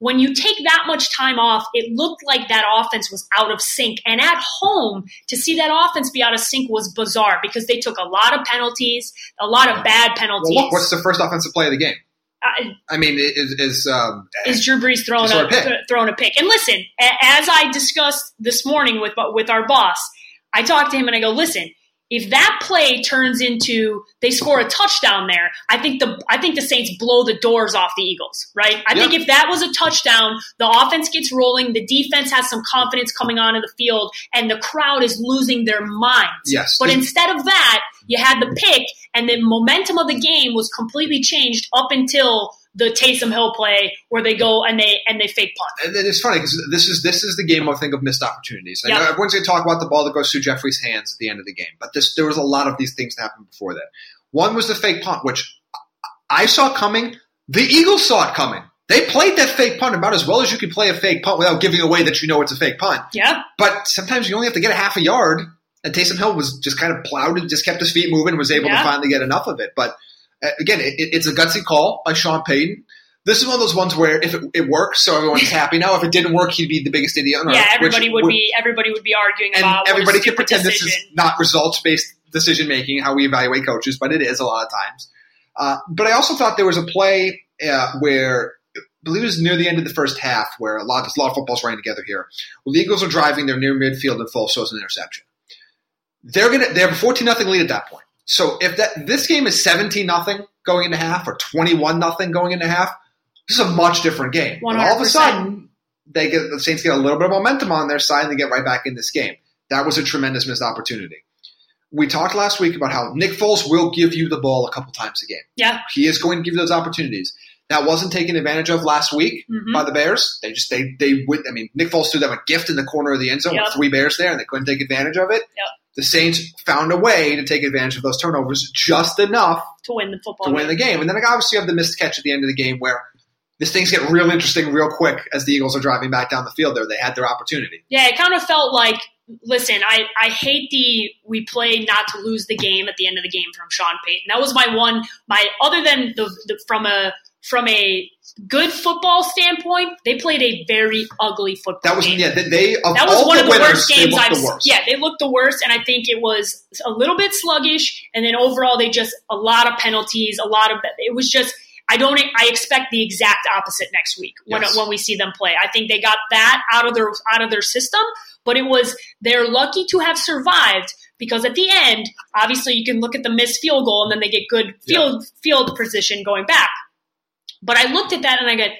when you take that much time off, it looked like that offense was out of sync. And at home, to see that offense be out of sync was bizarre because they took a lot of penalties, a lot of bad penalties. Well, look, what's the first offensive play of the game? I mean, is is um, is Drew Brees throwing a, pick. th- throwing a pick. And listen, as I discussed this morning with with our boss, I talked to him and I go, listen, if that play turns into they score a touchdown there, I think the I think the Saints blow the doors off the Eagles, right? I think if that was a touchdown, the offense gets rolling, the defense has some confidence coming onto the field, and the crowd is losing their minds. Yes. But instead of that, you had the pick, and the momentum of the game was completely changed up until the Taysom Hill play where they go and they and they fake punt. and it's funny because this is this is the game I think of missed opportunities. I know Yeah. everyone's going to talk about the ball that goes through Jeffery's hands at the end of the game, but this there was a lot of these things that happened before that. One was the fake punt, which I saw coming. The Eagles saw it coming. They played that fake punt about as well as you can play a fake punt without giving away that you know it's a fake punt. Yeah, But sometimes you only have to get a half a yard, and Taysom Hill was just kind of plowed and just kept his feet moving and was able Yeah. to finally get enough of it. But again, it, it's a gutsy call by Sean Payton. This is one of those ones where if it, it works, so everyone's happy. Now, if it didn't work, he'd be the biggest idiot on earth. yeah. Everybody which would be everybody would be arguing and about everybody can stupid pretend decision. this is not results based decision making, how we evaluate coaches, but it is a lot of times. Uh, but I also thought there was a play uh, where I believe it was near the end of the first half where a lot, a lot of footballs running together here. Well, the Eagles are driving, they're near midfield and full, so it's an interception. They're gonna they have a fourteen nothing lead at that point. So if that this game is seventeen nothing going into half or twenty one nothing going into half, this is a much different game. And all of a sudden, they get the Saints get a little bit of momentum on their side and they get right back in this game. That was a tremendous missed opportunity. We talked last week about how Nick Foles will give you the ball a couple times a game. Yeah, He is going to give you those opportunities. That wasn't taken advantage of last week Mhm. by the Bears. They just they they would. I mean, Nick Foles threw them a gift in the corner of the end zone Yep. with three Bears there, and they couldn't take advantage of it. Yep. The Saints found a way to take advantage of those turnovers just enough to win the football to win game. the game. And then obviously you have the missed catch at the end of the game where this things get real interesting real quick as the Eagles are driving back down the field. There, they had their opportunity. Yeah, it kind of felt like, listen, I, I hate the we play not to lose the game at the end of the game from Sean Payton. That was my one, my other than the, the from a from a good football standpoint, they played a very ugly football That was game. yeah. They, That was all one the of the winners, worst games I've worst. Yeah, they looked the worst, and I think it was a little bit sluggish, and then overall they just a lot of penalties, a lot of it was just. I don't. I expect the exact opposite next week when Yes. when we see them play. I think they got that out of their out of their system, but it was they're lucky to have survived because at the end, obviously, you can look at the missed field goal and then they get good field field position going back. But I looked at that and I get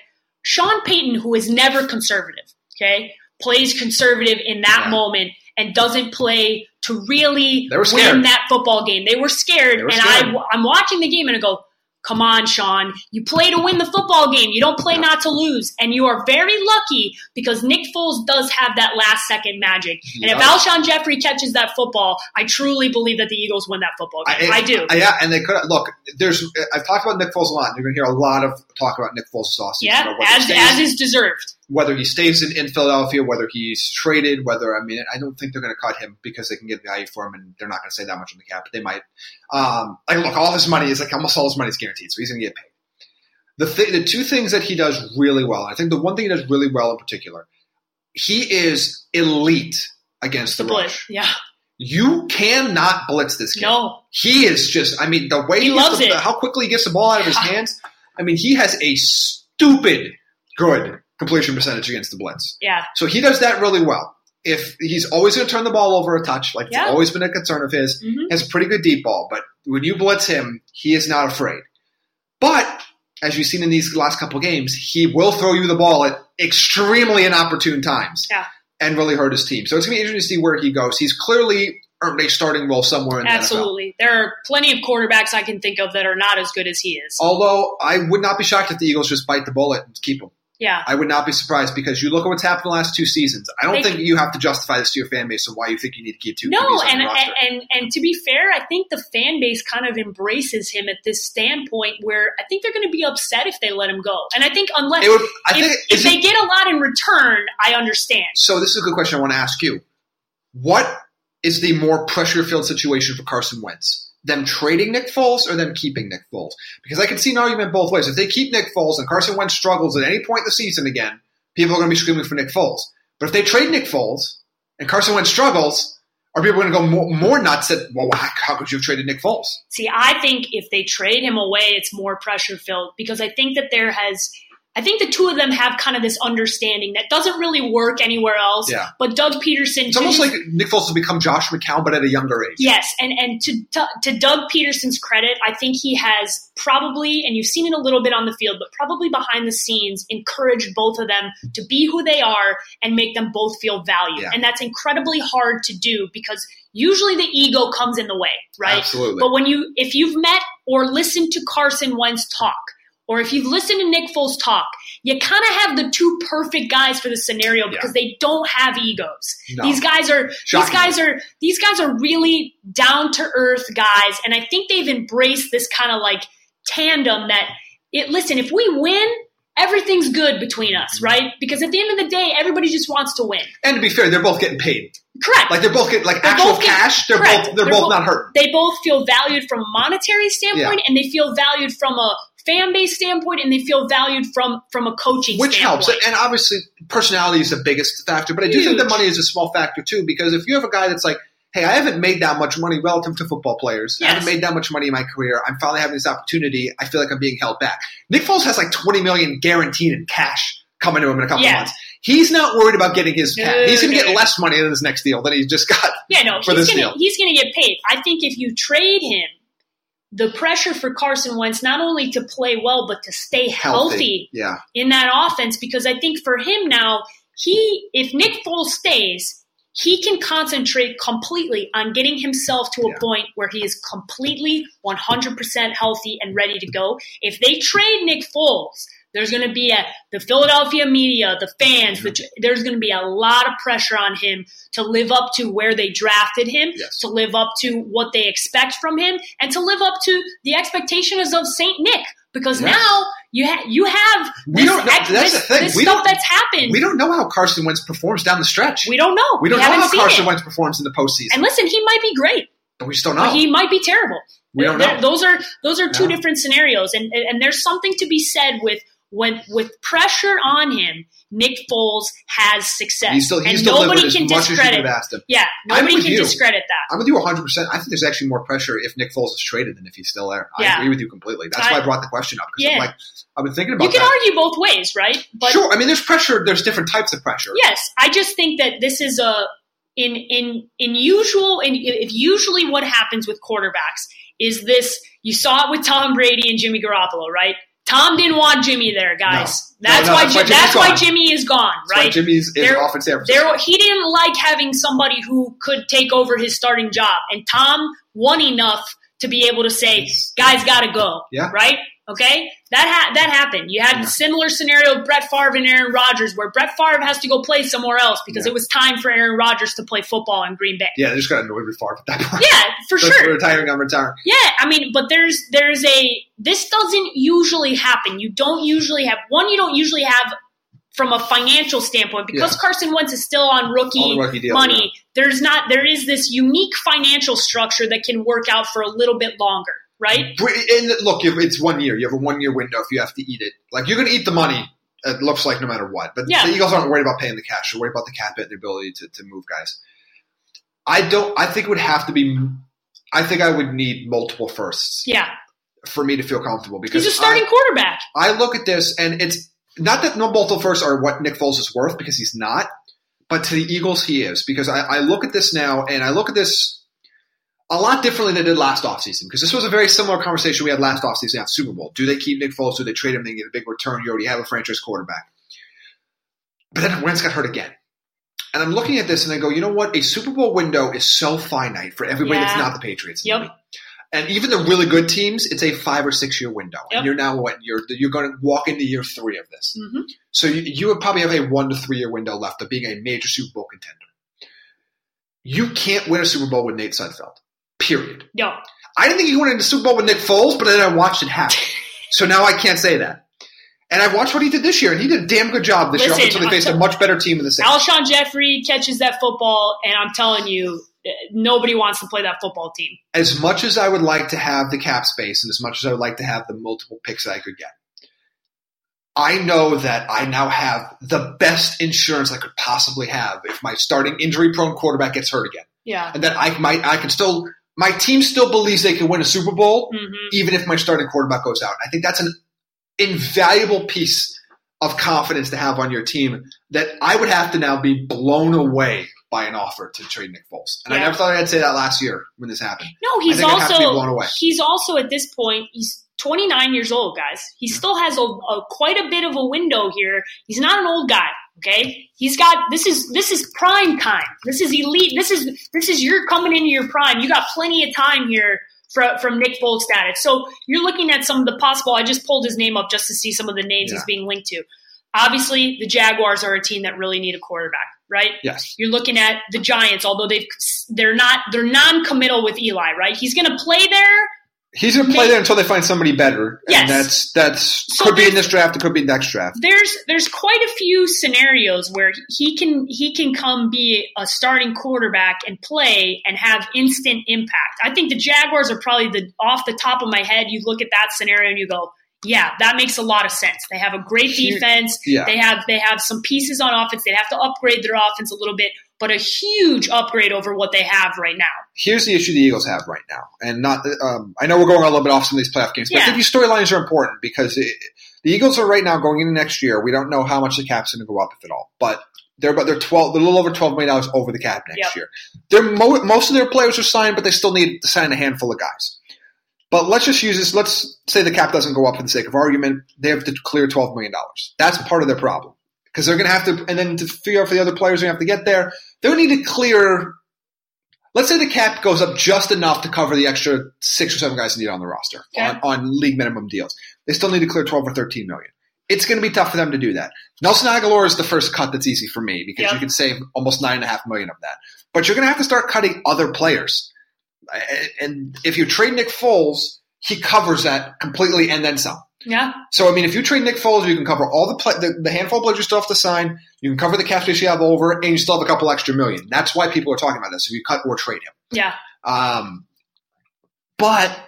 Sean Payton, who is never conservative, okay, plays conservative in that Yeah. moment and doesn't play to really win that football game. They were scared, They were and scared. I, I'm watching the game and I go, Come on, Sean. You play to win the football game. You don't play Yeah. not to lose. And you are very lucky because Nick Foles does have that last second magic. And if Yeah. Alshon Jeffery catches that football, I truly believe that the Eagles win that football game. I, do. I- yeah, and they could look. There's. I've talked about Nick Foles a lot. You're going to hear a lot of talk about Nick Foles offseason. yeah, about whether he as, as is deserved. Whether he stays in, in Philadelphia, whether he's traded, whether I mean, I don't think they're going to cut him because they can get value for him, and they're not going to say that much on the cap, but they might. Um, like, look, all his money is like almost all his money is guaranteed, so he's going to get paid. The th- the two things that he does really well, I think the one thing he does really well in particular, he is elite against the, The blitz. rush. Yeah. You cannot blitz this kid. No. He is just, I mean, the way He gets loves the- it. how quickly he gets the ball out of his hands. I mean, he has a stupid good completion percentage against the blitz. Yeah. So he does that really well. if he's always going to turn the ball over a touch, like Yeah. it's always been a concern of his, Mhm. has a pretty good deep ball. But when you blitz him, he is not afraid. But as you've seen in these last couple games, he will throw you the ball at extremely inopportune times Yeah. and really hurt his team. So it's going to be interesting to see where he goes. He's clearly earned a starting role somewhere in the. Absolutely. There are plenty of quarterbacks I can think of that are not as good as he is. Although I would not be shocked if the Eagles just bite the bullet and keep him. Yeah. I would not be surprised because you look at what's happened the last two seasons. I don't They- think you have to justify this to your fan base of why you think you need to keep two No, and, and and and to be fair, I think the fan base kind of embraces him at this standpoint where I think they're going to be upset if they let him go. And I think unless would- I if, think- if they it- get a lot in return, I understand. So this is a good question I want to ask you. What is the more pressure-filled situation for Carson Wentz? Them trading Nick Foles or them keeping Nick Foles? Because I can see an argument both ways. If they keep Nick Foles and Carson Wentz struggles at any point in the season again, people are going to be screaming for Nick Foles. But if they trade Nick Foles and Carson Wentz struggles, are people going to go more, more nuts at, well, how, could you have traded Nick Foles? See, I think if they trade him away, it's more pressure filled because I think that there has. I think the two of them have kind of this understanding that doesn't really work anywhere else. Yeah. But Doug Pederson, It's almost his- like Nick Foles has become Josh McCown, but at a younger age. Yes, and and to, to to Doug Pederson's credit, I think he has probably, and you've seen it a little bit on the field, but probably behind the scenes, encouraged both of them to be who they are and make them both feel valued. Yeah. And that's incredibly hard to do because usually the ego comes in the way, right? Absolutely. But when you, if you've met or listened to Carson Wentz talk, or if you've listened to Nick Foles talk, you kind of have the two perfect guys for the scenario because they don't have egos. No. These guys are these guys are these guys are really down to earth guys, and I think they've embraced this kind of like tandem that it. Listen, if we win, everything's good between us, mm-hmm. right? Because at the end of the day, everybody just wants to win. And to be fair, they're both getting paid. Correct. Like they're both getting like They're actual getting- cash. They're correct. both they're, both, not hurt. They both feel valued from a monetary standpoint, and they feel valued from a fan base standpoint, and they feel valued from from a coaching Which helps. And obviously, personality is the biggest factor. But I do think the money is a small factor too, because if you have a guy that's like, hey, I haven't made that much money relative to football players. I haven't made that much money in my career. I'm finally having this opportunity. I feel like I'm being held back. Nick Foles has like 20 million guaranteed in cash coming to him in a couple Yeah. months. He's not worried about getting his No. He's going to no, get no. less money in his next deal than he's just got. Yeah, no, for he's this gonna deal. he's gonna get paid. I think if you trade him, the pressure for Carson Wentz not only to play well but to stay healthy, Yeah. in that offense because I think for him now, he if Nick Foles stays, he can concentrate completely on getting himself to a Yeah. point where he is completely 100% healthy and ready to go. If they trade Nick Foles, there's going to be a the Philadelphia media, the fans, the, there's going to be a lot of pressure on him to live up to where they drafted him, Yes. to live up to what they expect from him, and to live up to the expectations of Saint Nick. Because Yes. now you ha- you have We this, don't know- ex- that's this, the thing. this We stuff that's happened. We don't know how Carson Wentz performs down the stretch. We don't know. We don't know how Carson it. Wentz performs in the postseason. And listen, he might be great, but we just don't know. but he might be terrible. We don't know. Those are those are two Yeah. different scenarios, and and there's something to be said with when with pressure on him. Nick Foles has success, He's still, he's and nobody can much as you discredit. could asked him. Yeah, nobody can you. discredit that. I'm with you 100%. I think there's actually more pressure if Nick Foles is traded than if he's still there. I Yeah. agree with you completely. That's I- why I brought the question up. Because Yeah. I'm like, I've been thinking about You can that. argue both ways, right? But sure. I mean, there's pressure. There's different types of pressure. Yes, I just think that this is a in in in usual and if usually what happens with quarterbacks is this you saw it with Tom Brady and Jimmy Garoppolo, right? Tom didn't want Jimmy there, guys. No. That's No, no, why that's why that's why. Jimmy is gone, right? Jimmy's is There- off in San Francisco. There, he didn't like having somebody who could take over his starting job, and Tom won enough to be able to say, "Guys, got to go." Yeah. Right? Okay, that ha- that happened. You had Yeah. a similar scenario with Brett Favre and Aaron Rodgers, where Brett Favre has to go play somewhere else because Yeah. it was time for Aaron Rodgers to play football in Green Bay. yeah, they just got annoyed with Favre at that point. Yeah, for That's sure. Retiring, I'm retiring. Yeah, I mean, but there's there's a this doesn't usually happen. You don't usually have one. You don't usually have from a financial standpoint because Yeah. Carson Wentz is still on rookie, rookie deal, money. There's not there is this unique financial structure that can work out for a little bit longer, right? And look, it's one year. You have a one year window if you have to eat it. Like, you're going to eat the money, it looks like, no matter what. But Yeah. the Eagles aren't worried about paying the cash. They're worried about the cap hit and the ability to, to move guys. I don't, I think it would have to be, I think I would need multiple firsts Yeah, for me to feel comfortable because he's a starting I, quarterback. I look at this and it's not that no multiple firsts are what Nick Foles is worth because he's not, but to the Eagles, he is because I, I look at this now and I look at this a lot differently than I did last offseason because this was a very similar conversation we had last offseason at Super Bowl. Do they keep Nick Foles? Do they trade him? They get a big return. You already have a franchise quarterback. But then Wentz got hurt again. And I'm looking at this and I go, you know what? A Super Bowl window is so finite for everybody Yeah. that's not the Patriots. Yep. And even the really good teams, it's a five or six year window. Yep. And you're now what? You're you're going to walk into year three of this. Mhm. So you, you would probably have a one to three year window left of being a major Super Bowl contender. You can't win a Super Bowl with Nate Sudfeld. Period. Yo, I didn't think he went into Super Bowl with Nick Foles, but then I watched it happen. so now I can't say that. And I watched what he did this year, and he did a damn good job this year up until they faced a much better team in the Saints. Alshon Jeffery catches that football, and I'm telling you, nobody wants to play that football team. as much as I would like to have the cap space and as much as I would like to have the multiple picks that I could get, I know that I now have the best insurance I could possibly have if my starting injury prone quarterback gets hurt again. Yeah. And that I might I can still my team still believes they can win a Super Bowl hmm even if my starting quarterback goes out. I think that's an invaluable piece of confidence to have on your team that I would have to now be blown away by an offer to trade Nick Foles. And I never thought I'd say that last year when this happened. No, he's think I'd have to be blown also away. he's also at this point he's 29 years old, guys. He still has a, a quite a bit of a window here. He's not an old guy. Okay, he's got this is this is prime time. This is elite. This is this is you're coming into your prime. You got plenty of time here from from Nick Foles status. So you're looking at some of the possible. I just pulled his name up just to see some of the names Yeah. he's being linked to. Obviously, the Jaguars are a team that really need a quarterback, right? Yes. You're looking at the Giants, although they've they're not they're non-committal with Eli, right? He's going to play there. He's going to play there until they find somebody better. Yes. And that's that's So could be in this draft. It could be next draft. There's there's quite a few scenarios where he can he can come be a starting quarterback and play and have instant impact. I think the Jaguars are probably the off the top of my head. You look at that scenario and you go, yeah, that makes a lot of sense. They have a great defense. yeah. They have they have some pieces on offense. They have to upgrade their offense a little bit, but a huge upgrade over what they have right now. Here's the issue the Eagles have right now, and not. Um, I know we're going a little bit off some of these playoff games, but I think these storylines are important because it, the Eagles are right now going into next year. We don't know how much the cap's going to go up, if at all, but. They're about they're twelve, they're a little over twelve million dollars over the cap next Yep. year. They're mo- most of their players are signed, but they still need to sign a handful of guys. But let's just use this. Let's say the cap doesn't go up for the sake of argument. They have to clear twelve million dollars. That's part of their problem because they're going to have to, and then to figure out for the other players who have to get there, they would need to clear. Let's say the cap goes up just enough to cover the extra six or seven guys they need on the roster on, on league minimum deals. They still need to clear twelve or thirteen million. It's going to be tough for them to do that. Nelson Agholor is the first cut that's easy for me because you can save almost nine and a half million of that. But you're going to have to start cutting other players. And if you trade Nick Foles, he covers that completely and then some. Yeah. So I mean, if you trade Nick Foles, you can cover all the, play, the the handful of players you still have to sign. You can cover the cap space you have over, and you still have a couple extra million. That's why people are talking about this. If you cut or trade him, Yeah. um, but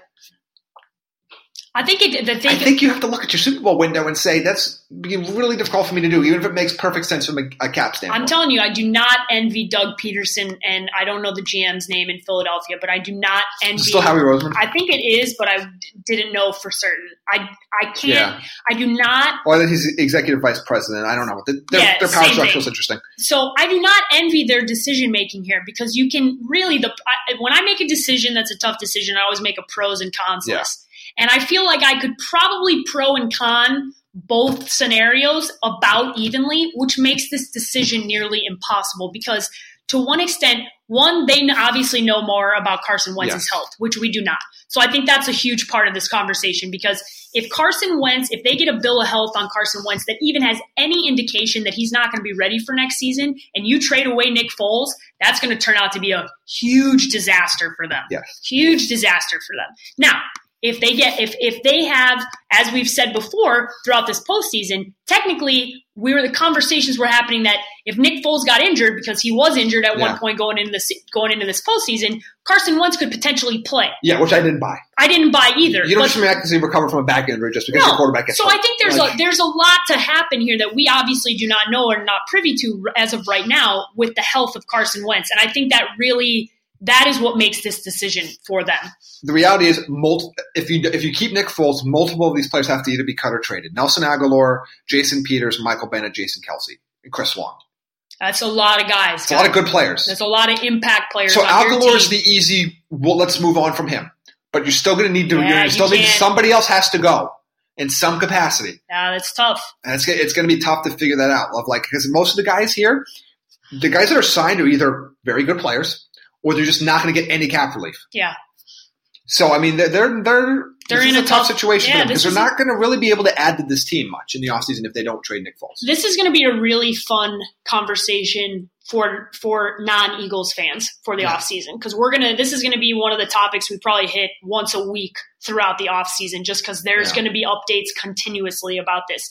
I think it the thing I think you have to look at your Super Bowl window and say that's really difficult for me to do, even if it makes perfect sense from a, a cap standpoint. I'm telling you, I do not envy Doug Pederson, and I don't know the GM's name in Philadelphia, but I do not envy. Still Howie Roseman. I think it is, but I didn't know for certain. I I can't. Yeah. I do not. or that he's executive vice president. I don't know. The- Their, Yeah, their power structure thing. is interesting. So I do not envy their decision making here because you can really the I, when I make a decision that's a tough decision, I always make a pros and cons Yeah. list, and I feel like I could probably pro and con both scenarios about evenly, which makes this decision nearly impossible because to one extent, one they obviously know more about Carson Wentz's Yes. health, which we do not. So I think that's a huge part of this conversation because if Carson Wentz, if they get a bill of health on Carson Wentz that even has any indication that he's not going to be ready for next season, and you trade away Nick Foles, that's going to turn out to be a huge disaster for them. Yes. Huge disaster for them. Now, if they get if if they have, as we've said before throughout this postseason, technically we were the conversations were happening that if Nick Foles got injured because he was injured at Yeah. one point going into this going into this postseason, Carson Wentz could potentially play. Yeah, which I didn't buy. I didn't buy either. You don't but- just miraculously recover from a back injury just because your quarterback gets so hurt. I think there's Like- a there's a lot to happen here that we obviously do not know or not privy to as of right now with the health of Carson Wentz, and I think that really that is what makes this decision for them. the reality is, multi- if you if you keep Nick Foles, multiple of these players have to either be cut or traded. Nelson Agholor, Jason Peters, Michael Bennett, Jason Kelce, and Chris Swan. That's a lot of guys. It's a lot of good players. There's a lot of impact players. So Agholor is the easy. Well, let's move on from him. But you're still going to need to. Yeah, you're you still need somebody else has to go in some capacity, Yeah, that's tough. and it's it's going to be tough to figure that out. Of like because most of the guys here, the guys that are signed are either very good players or they're just not going to get any cap relief. Yeah. So I mean, they're they're they're, They're in a tough tough- situation yeah, because they're not going to really be able to add to this team much in the offseason if they don't trade Nick Foles. This is going to be a really fun conversation for for non Eagles fans for the Yeah. off season because we're gonna. This is going to be one of the topics we probably hit once a week throughout the off season, just because there's Yeah. going to be updates continuously about this.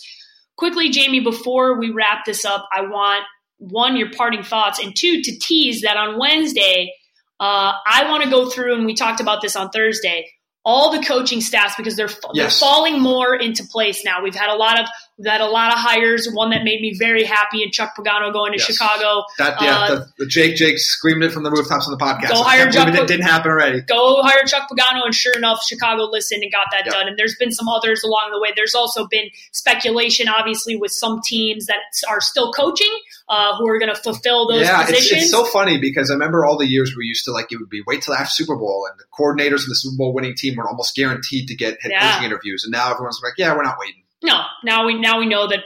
Quickly, Jamie, before we wrap this up, I want one your parting thoughts and two to tease that on Wednesday. Uh, I want to go through, and we talked about this on Thursday. All the coaching staffs because they're Yes. they're falling more into place now. We've had a lot of we've a lot of hires. One that made me very happy, and Chuck Pagano going to Yes. Chicago. That yeah, Uh, the, the Jake Jake screamed it from the rooftops on the podcast. Go hire Chuck- it didn't happen already. Go hire Chuck Pagano, and sure enough, Chicago listened and got that Yep. done. And there's been some others along the way. There's also been speculation, obviously, with some teams that are still coaching uh, who are going to fulfill those yeah, it's, positions. it's so funny because I remember all the years we used to like it would be wait till after Super Bowl and the coordinators of the Super Bowl winning team were almost guaranteed to get head Yeah. coaching interviews, and now everyone's like, yeah, we're not waiting. No, now we now we know that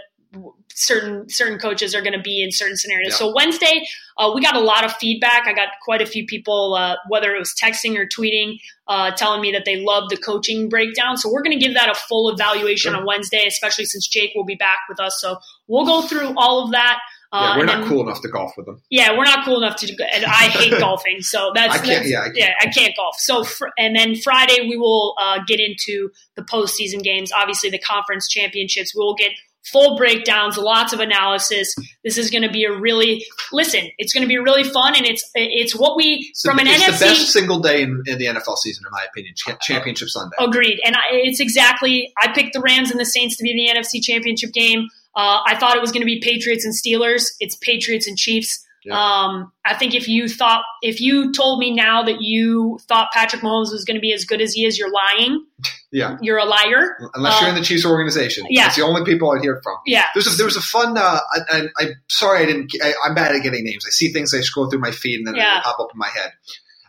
certain certain coaches are going to be in certain scenarios. Yeah. So Wednesday, uh, we got a lot of feedback. I got quite a few people, uh, whether it was texting or tweeting, uh, telling me that they love the coaching breakdown. So we're going to give that a full evaluation Sure. on Wednesday, especially since Jake will be back with us. So we'll go through all of that. Uh, Yeah, we're not then- cool enough to golf with them. yeah, we're not cool enough to. do And I hate golfing, so that's I can't- that's- yeah, I can't. I can't golf. So fr- and then Friday we will uh, get into the postseason games. Obviously, the conference championships. We will get full breakdowns, lots of analysis. This is going to be a really listen. It's going to be really fun, and it's it's what we from an it's NFC. the best single day in, in the NFL season, in my opinion. Cha- Championship Sunday. Agreed. And I, it's exactly, I picked the Rams and the Saints to be the NFC Championship game. Uh, I thought it was going to be Patriots and Steelers. It's Patriots and Chiefs. Um, I think if you thought, if you told me now that you thought Patrick Mahomes was going to be as good as he is, you're lying. Yeah, You're a liar. unless you're Uh, in the Chiefs organization. yeah. it's the only people I hear from. Yeah. There's a, there was a fun. Uh, I, I'm sorry, I didn't. I, I'm bad at getting names. I see things, I scroll through my feed, and then Yeah. they pop up in my head.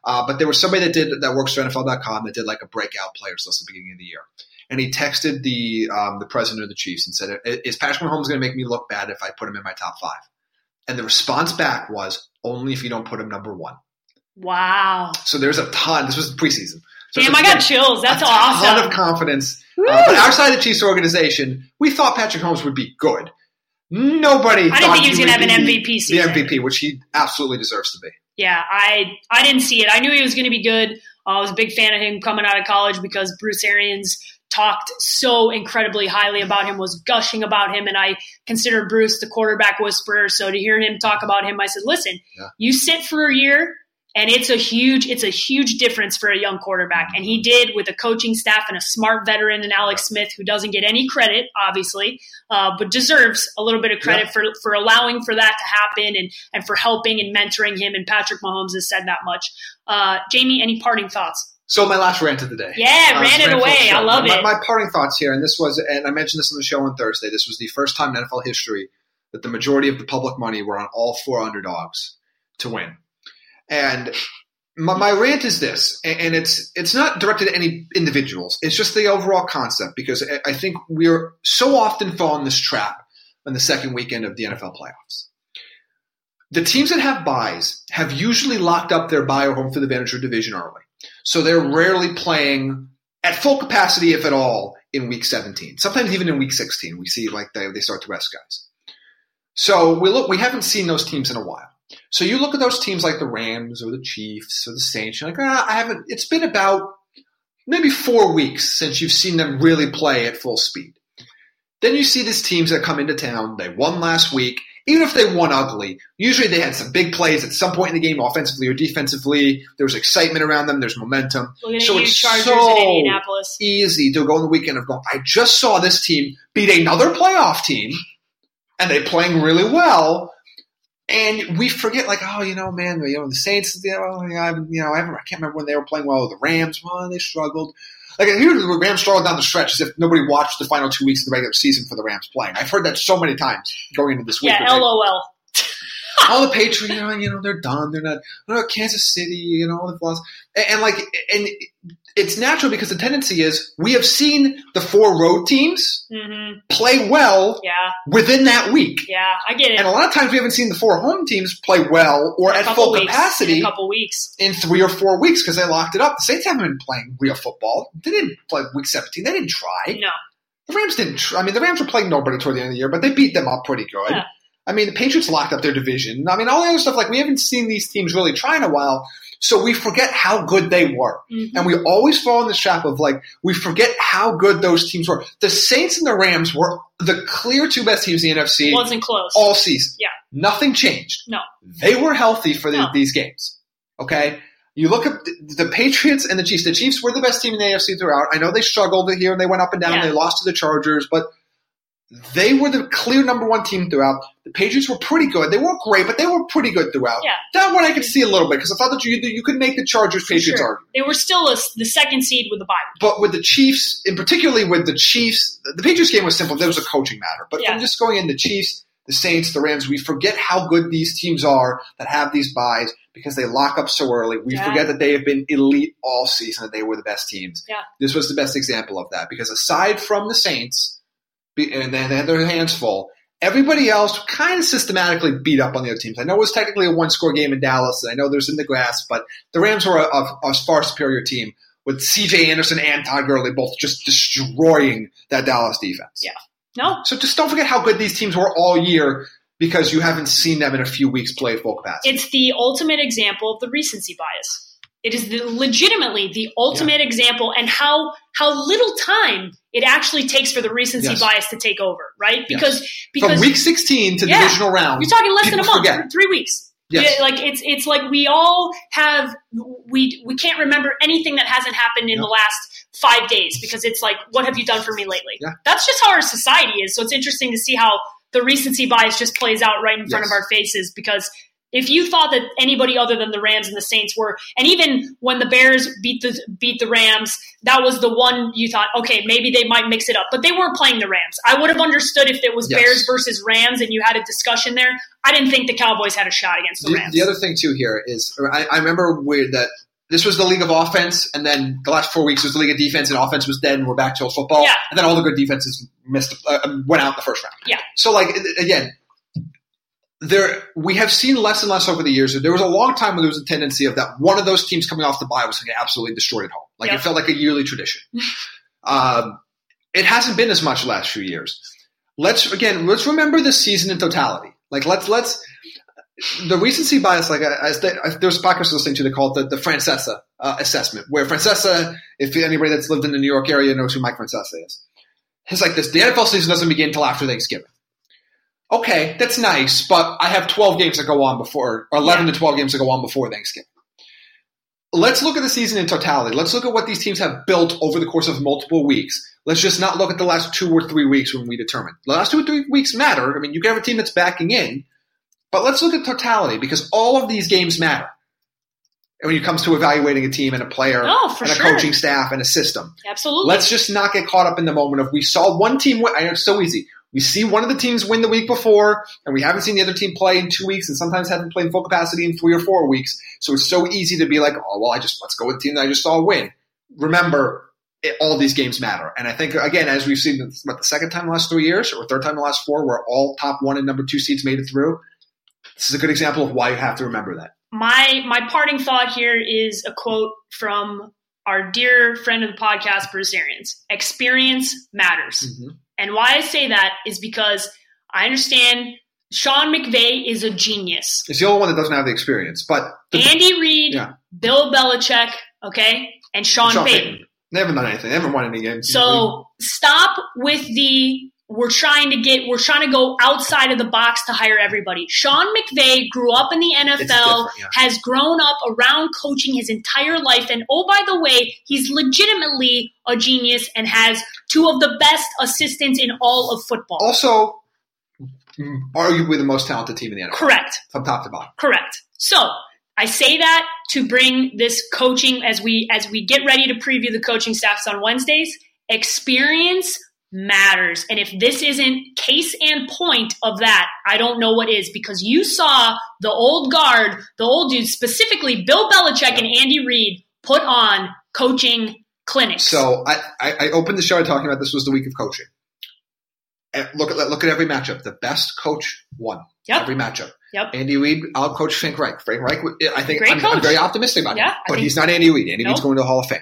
Uh, but there was somebody that did that works for NFL.com that did like a breakout players list at the beginning of the year, and he texted the um, the president of the Chiefs and said, "Is Patrick Mahomes going to make me look bad if I put him in my top five? And the response back was, "Only if you don't put him number one." Wow. So there's a ton. This was preseason. So Damn, I a- got chills. That's a ton of confidence. Uh, but outside the Chiefs organization, we thought Patrick Mahomes would be good. Nobody. I didn't thought think he was gonna have an MVP season. The MVP, which he absolutely deserves to be. Yeah, I I didn't see it. I knew he was going to be good. Uh, I was a big fan of him coming out of college because Bruce Arians talked so incredibly highly about him, was gushing about him, and I consider Bruce the quarterback whisperer. So to hear him talk about him, I said, "Listen, Yeah. you sit for a year." And it's a huge, it's a huge difference for a young quarterback. And he did with a coaching staff and a smart veteran in Alex Smith, who doesn't get any credit, obviously, uh, but deserves a little bit of credit Yeah. for for allowing for that to happen and and for helping and mentoring him. And Patrick Mahomes has said that much. Uh, Jamie, any parting thoughts? So my last rant of the day. Yeah, Uh, ran it rant for the away. I love my, it. My parting thoughts here, and this was, and I mentioned this on the show on Thursday. This was the first time in NFL history that the majority of the public money were on all four underdogs to win. And my, my rant is this, and it's it's not directed at any individuals. It's just the overall concept because I- think we're so often fall in this trap on the second weekend of the NFL playoffs. The teams that have buys have usually locked up their buy or home field advantage or division early. So they're rarely playing at full capacity, if at all, in week 17. Sometimes even in week 16, we see like they, they start to rest guys. So we look, we haven't seen those teams in a while. So you look at those teams like the Rams or the Chiefs or the Saints, you're like, ah, I haven't, it's been about maybe four weeks since you've seen them really play at full speed. Then you see these teams that come into town, they won last week, even if they won ugly, usually they had some big plays at some point in the game, offensively or defensively. There was excitement around them. There's momentum. So it's Chargers so Indianapolis. easy to go in the weekend of going, I just saw this team beat another playoff team, and they're playing really well. And we forget, like, oh, you know, man, you know, the Saints, you know, you know, I, haven't- you know, I, haven't, I can't remember when they were playing well. The Rams, well, they struggled. Like, here the Rams struggled down the stretch as if nobody watched the final two weeks of the regular season for the Rams playing. I've heard that so many times going into this week. Yeah, LOL. all the Patriots, you know, they're done. They're not. You know, Kansas City, you know, they've lost, and, and like, and it's natural because the tendency is we have seen the four road teams hmm play well Yeah, within that week. yeah, I get it. And a lot of times we haven't seen the four home teams play well or at full weeks, capacity in a couple weeks. in three or four weeks because they locked it up. The Saints haven't been playing real football. They didn't play week 17. They didn't try. No, The Rams didn't try. I mean, the Rams were playing nobody toward the end of the year, but they beat them up pretty good. Yeah. I mean, the Patriots locked up their division. I mean, all the other stuff, like we haven't seen these teams really try in a while. So we forget how good they were. Mhm. And we always fall in the trap of like, we forget how good those teams were. The Saints and the Rams were the clear two best teams in the NFC wasn't close. all season. Yeah. Nothing changed. No. They were healthy for the, No. these games. Okay. You look at the, the Patriots and the Chiefs. The Chiefs were the best team in the AFC throughout. I know they struggled here and they went up and down. Yeah. They lost to the Chargers, but they were the clear number one team throughout. The Patriots were pretty good. They weren't great, but they were pretty good throughout. Yeah. That one I could see a little bit because I thought that you you could make the Chargers Patriots sure. argument. They were still a, the second seed with the bye. But with the Chiefs, and particularly with the Chiefs, the Patriots game was simple. There was a coaching matter. But Yeah. from just going in the Chiefs, the Saints, the Rams, we forget how good these teams are that have these buys because they lock up so early. We Yeah. forget that they have been elite all season, that they were the best teams. Yeah. This was the best example of that because aside from the Saints, and then they had their hands full, everybody else kind of systematically beat up on the other teams. I know it was technically a one score game in Dallas, and I know there's in the grass, but the Rams were a, a, a far superior team with CJ Anderson and Todd Gurley both just destroying that Dallas defense. Yeah. No, So just don't forget how good these teams were all year because you haven't seen them in a few weeks play full capacity. it's the ultimate example of the recency bias. It is the, legitimately the ultimate example, and how how little time it actually takes for the recency Yes. bias to take over, right? Because because From week 16 to Yeah. divisional round, You're talking less than a month, forget. three weeks. Yes. Yeah, like it's it's like we all have we we can't remember anything that hasn't happened in Yeah. the last five days because it's like what have you done for me lately? Yeah. That's just how our society is. So it's interesting to see how the recency bias just plays out right in front Yes. of our faces because if you thought that anybody other than the Rams and the Saints were, and even when the Bears beat the beat the Rams, that was the one you thought, okay, maybe they might mix it up, but they weren't playing the Rams. I would have understood if it was Yes. Bears versus Rams and you had a discussion there. I didn't think the Cowboys had a shot against the, the, Rams. the other thing too here is I, I remember weird that this was the league of offense, and then the last four weeks was the league of defense, and offense was dead, and we're back to old football. Yeah. And then all the good defenses missed, uh, went out in the first round. Yeah. So like again, there we have seen less and less over the years. There was a long time when there was a tendency of that one of those teams coming off the bye was going to absolutely destroyed at home. Like Yep. it felt like a yearly tradition. um, it hasn't been as much the last few years. Let's again, let's remember the season in totality. Like let's let's the recency bias, like as the, as there was a podcast listening to, they call it the, the Francesa uh, assessment, where Francesa, if anybody that's lived in the New York area knows who Mike Francesa is, it's like this: the NFL season doesn't begin until after Thanksgiving. Okay, that's nice, but I have 12 games that go on before, or 11 to 12 games that go on before Thanksgiving. Let's look at the season in totality. Let's look at what these teams have built over the course of multiple weeks. Let's just not look at the last two or three weeks when we determine. The last two or three weeks matter. I mean, you can have a team that's backing in, but let's look at totality because all of these games matter. And when it comes to evaluating a team and a player oh, for and a sure. coaching staff and a system. Absolutely. Let's just not get caught up in the moment of we saw one team win. I know it's so easy. We see one of the teams win the week before, and we haven't seen the other team play in two weeks, and sometimes haven't played in full capacity in three or four weeks. So it's so easy to be like, oh well, I just let's go with the team that I just saw win. Remember, it, all these games matter, and I think again, as we've seen, about the second time in the last three years, or third time in the last four, where all top one and number two seeds made it through. This is a good example of why you have to remember that. my my parting thought here is a quote from our dear friend of the podcast, Bruce Arians. Experience matters. Mm-hmm. And why I say that is because I understand Sean McVay is a genius. It's the only one that doesn't have the experience, but the, Andy Reid, Yeah. Bill Belichick, okay, and Sean, Sean Payton. Payton. They haven't done anything. They haven't won any games. So stop with the we're trying to get we're trying to go outside of the box to hire everybody. Sean McVay grew up in the NFL, yeah. has grown up around coaching his entire life, and oh by the way, he's legitimately a genius and has two of the best assistants in all of football. also arguably the most talented team in the NFL, Correct. from top to bottom. Correct. So I say that to bring this coaching as we as we get ready to preview the coaching staffs on Wednesdays. Experience matters. And if this isn't case and point of that, I don't know what is because you saw the old guard, the old dudes, specifically Bill Belichick and Andy Reid, put on coaching clinics. So I, I, opened the show talking about this was the week of coaching. And look at look at every matchup. The best coach won Yep. every matchup. Yep. Andy Reid, I'll coach Frank Reich. Frank Reich, I think I'm, I'm very optimistic about Yeah, him. But think- he's not Andy Reid. Andy Reid's going to the Hall of Fame.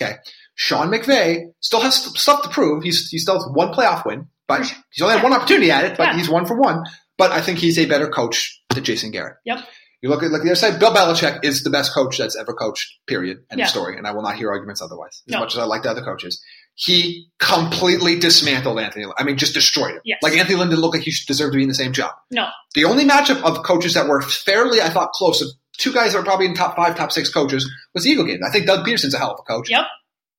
Okay. Sean McVay still has stuff to prove. He's he still has one playoff win, but he's only had one opportunity at it. But Yeah. he's one for one. But I think he's a better coach than Jason Garrett. Yep. You look at at the other side. Bill Belichick is the best coach that's ever coached. Period. End Yeah. of story. And I will not hear arguments otherwise. As No. much as I like the other coaches, he completely dismantled Anthony. Lynn. I mean, just destroyed him. Yes. Like Anthony Lynn didn't look like he deserved to be in the same job. no. The only matchup of coaches that were fairly, I thought, close of two guys that were probably in top five, top six coaches was the Eagle game. I think Doug Pederson's a hell of a coach. Yep.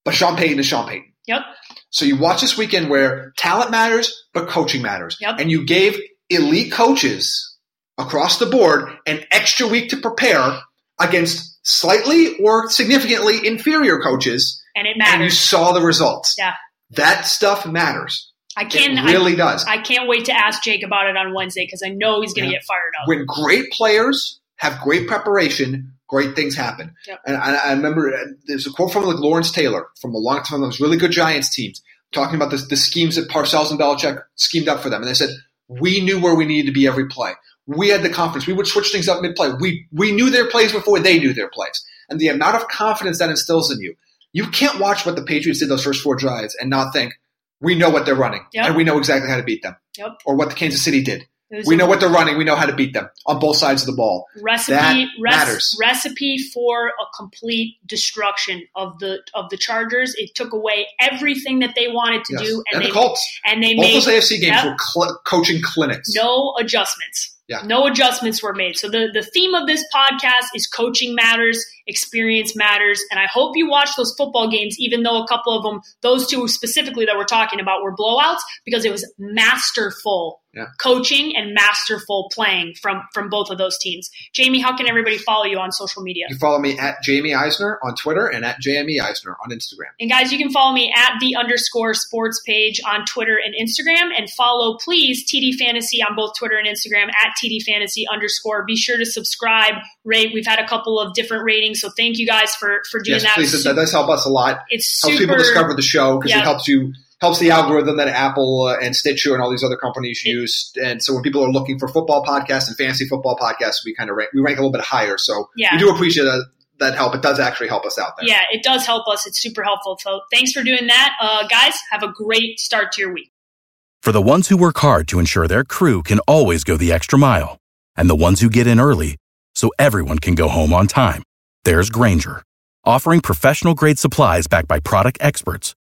But Sean Payton is Sean Payton. Yep. So you watch this weekend where talent matters, but coaching matters. Yep. And you gave elite coaches across the board an extra week to prepare against slightly or significantly inferior coaches, And it matters. and you saw the results. Yeah. That stuff matters. I can it really does. I, I can't wait to ask Jake about it on Wednesday because I know he's going to Yeah. get fired up. when great players have great preparation, great things happen. Yep. And I, I remember uh, there's a quote from like Lawrence Taylor from a long time, those really good Giants teams, talking about this, the schemes that Parcells and Belichick schemed up for them. And they said, we knew where we needed to be every play. We had the confidence. We would switch things up mid play. We, we knew their plays before they knew their plays. And the amount of confidence that instills in you, you can't watch what the Patriots did those first four drives and not think, we know what they're running Yep. and we know exactly how to beat them. Yep. Or what the Kansas City did. We know what they're running. We know how to beat them on both sides of the ball. recipe That matters. recipe for a complete destruction of the of the Chargers. It took away everything that they wanted to Yes. do, and, and they the Colts. and they Both made those AFC games Yep. were cl- coaching clinics. no adjustments. Yeah. No adjustments were made. So the, the theme of this podcast is coaching matters, experience matters. And I hope you watch those football games, even though a couple of them, those two specifically that we're talking about were blowouts, because it was masterful Yeah. coaching and masterful playing from, from both of those teams. Jamie, how can everybody follow you on social media? You follow me at Jamie Eisner on Twitter and at JME Eisner on Instagram. And guys, you can follow me at the underscore sports page on Twitter and Instagram. And follow, please, TD Fantasy on both Twitter and Instagram at TD Fantasy underscore. Be sure to subscribe, rate. We've had a couple of different ratings, so thank you guys for for doing Yes, that. please. That does help us a lot. it's Helps super. people discover the show because Yeah. it helps you helps the algorithm that Apple uh, and Stitcher and all these other companies use. And so when people are looking for football podcasts and fantasy football podcasts, we kind of rank, we rank a little bit higher. So Yeah. we do appreciate that, that help. It does actually help us out there. yeah, it does help us. It's super helpful. So thanks for doing that, uh, guys. Have a great start to your week. For the ones who work hard to ensure their crew can always go the extra mile, and the ones who get in early so everyone can go home on time, there's Grainger, offering professional grade supplies backed by product experts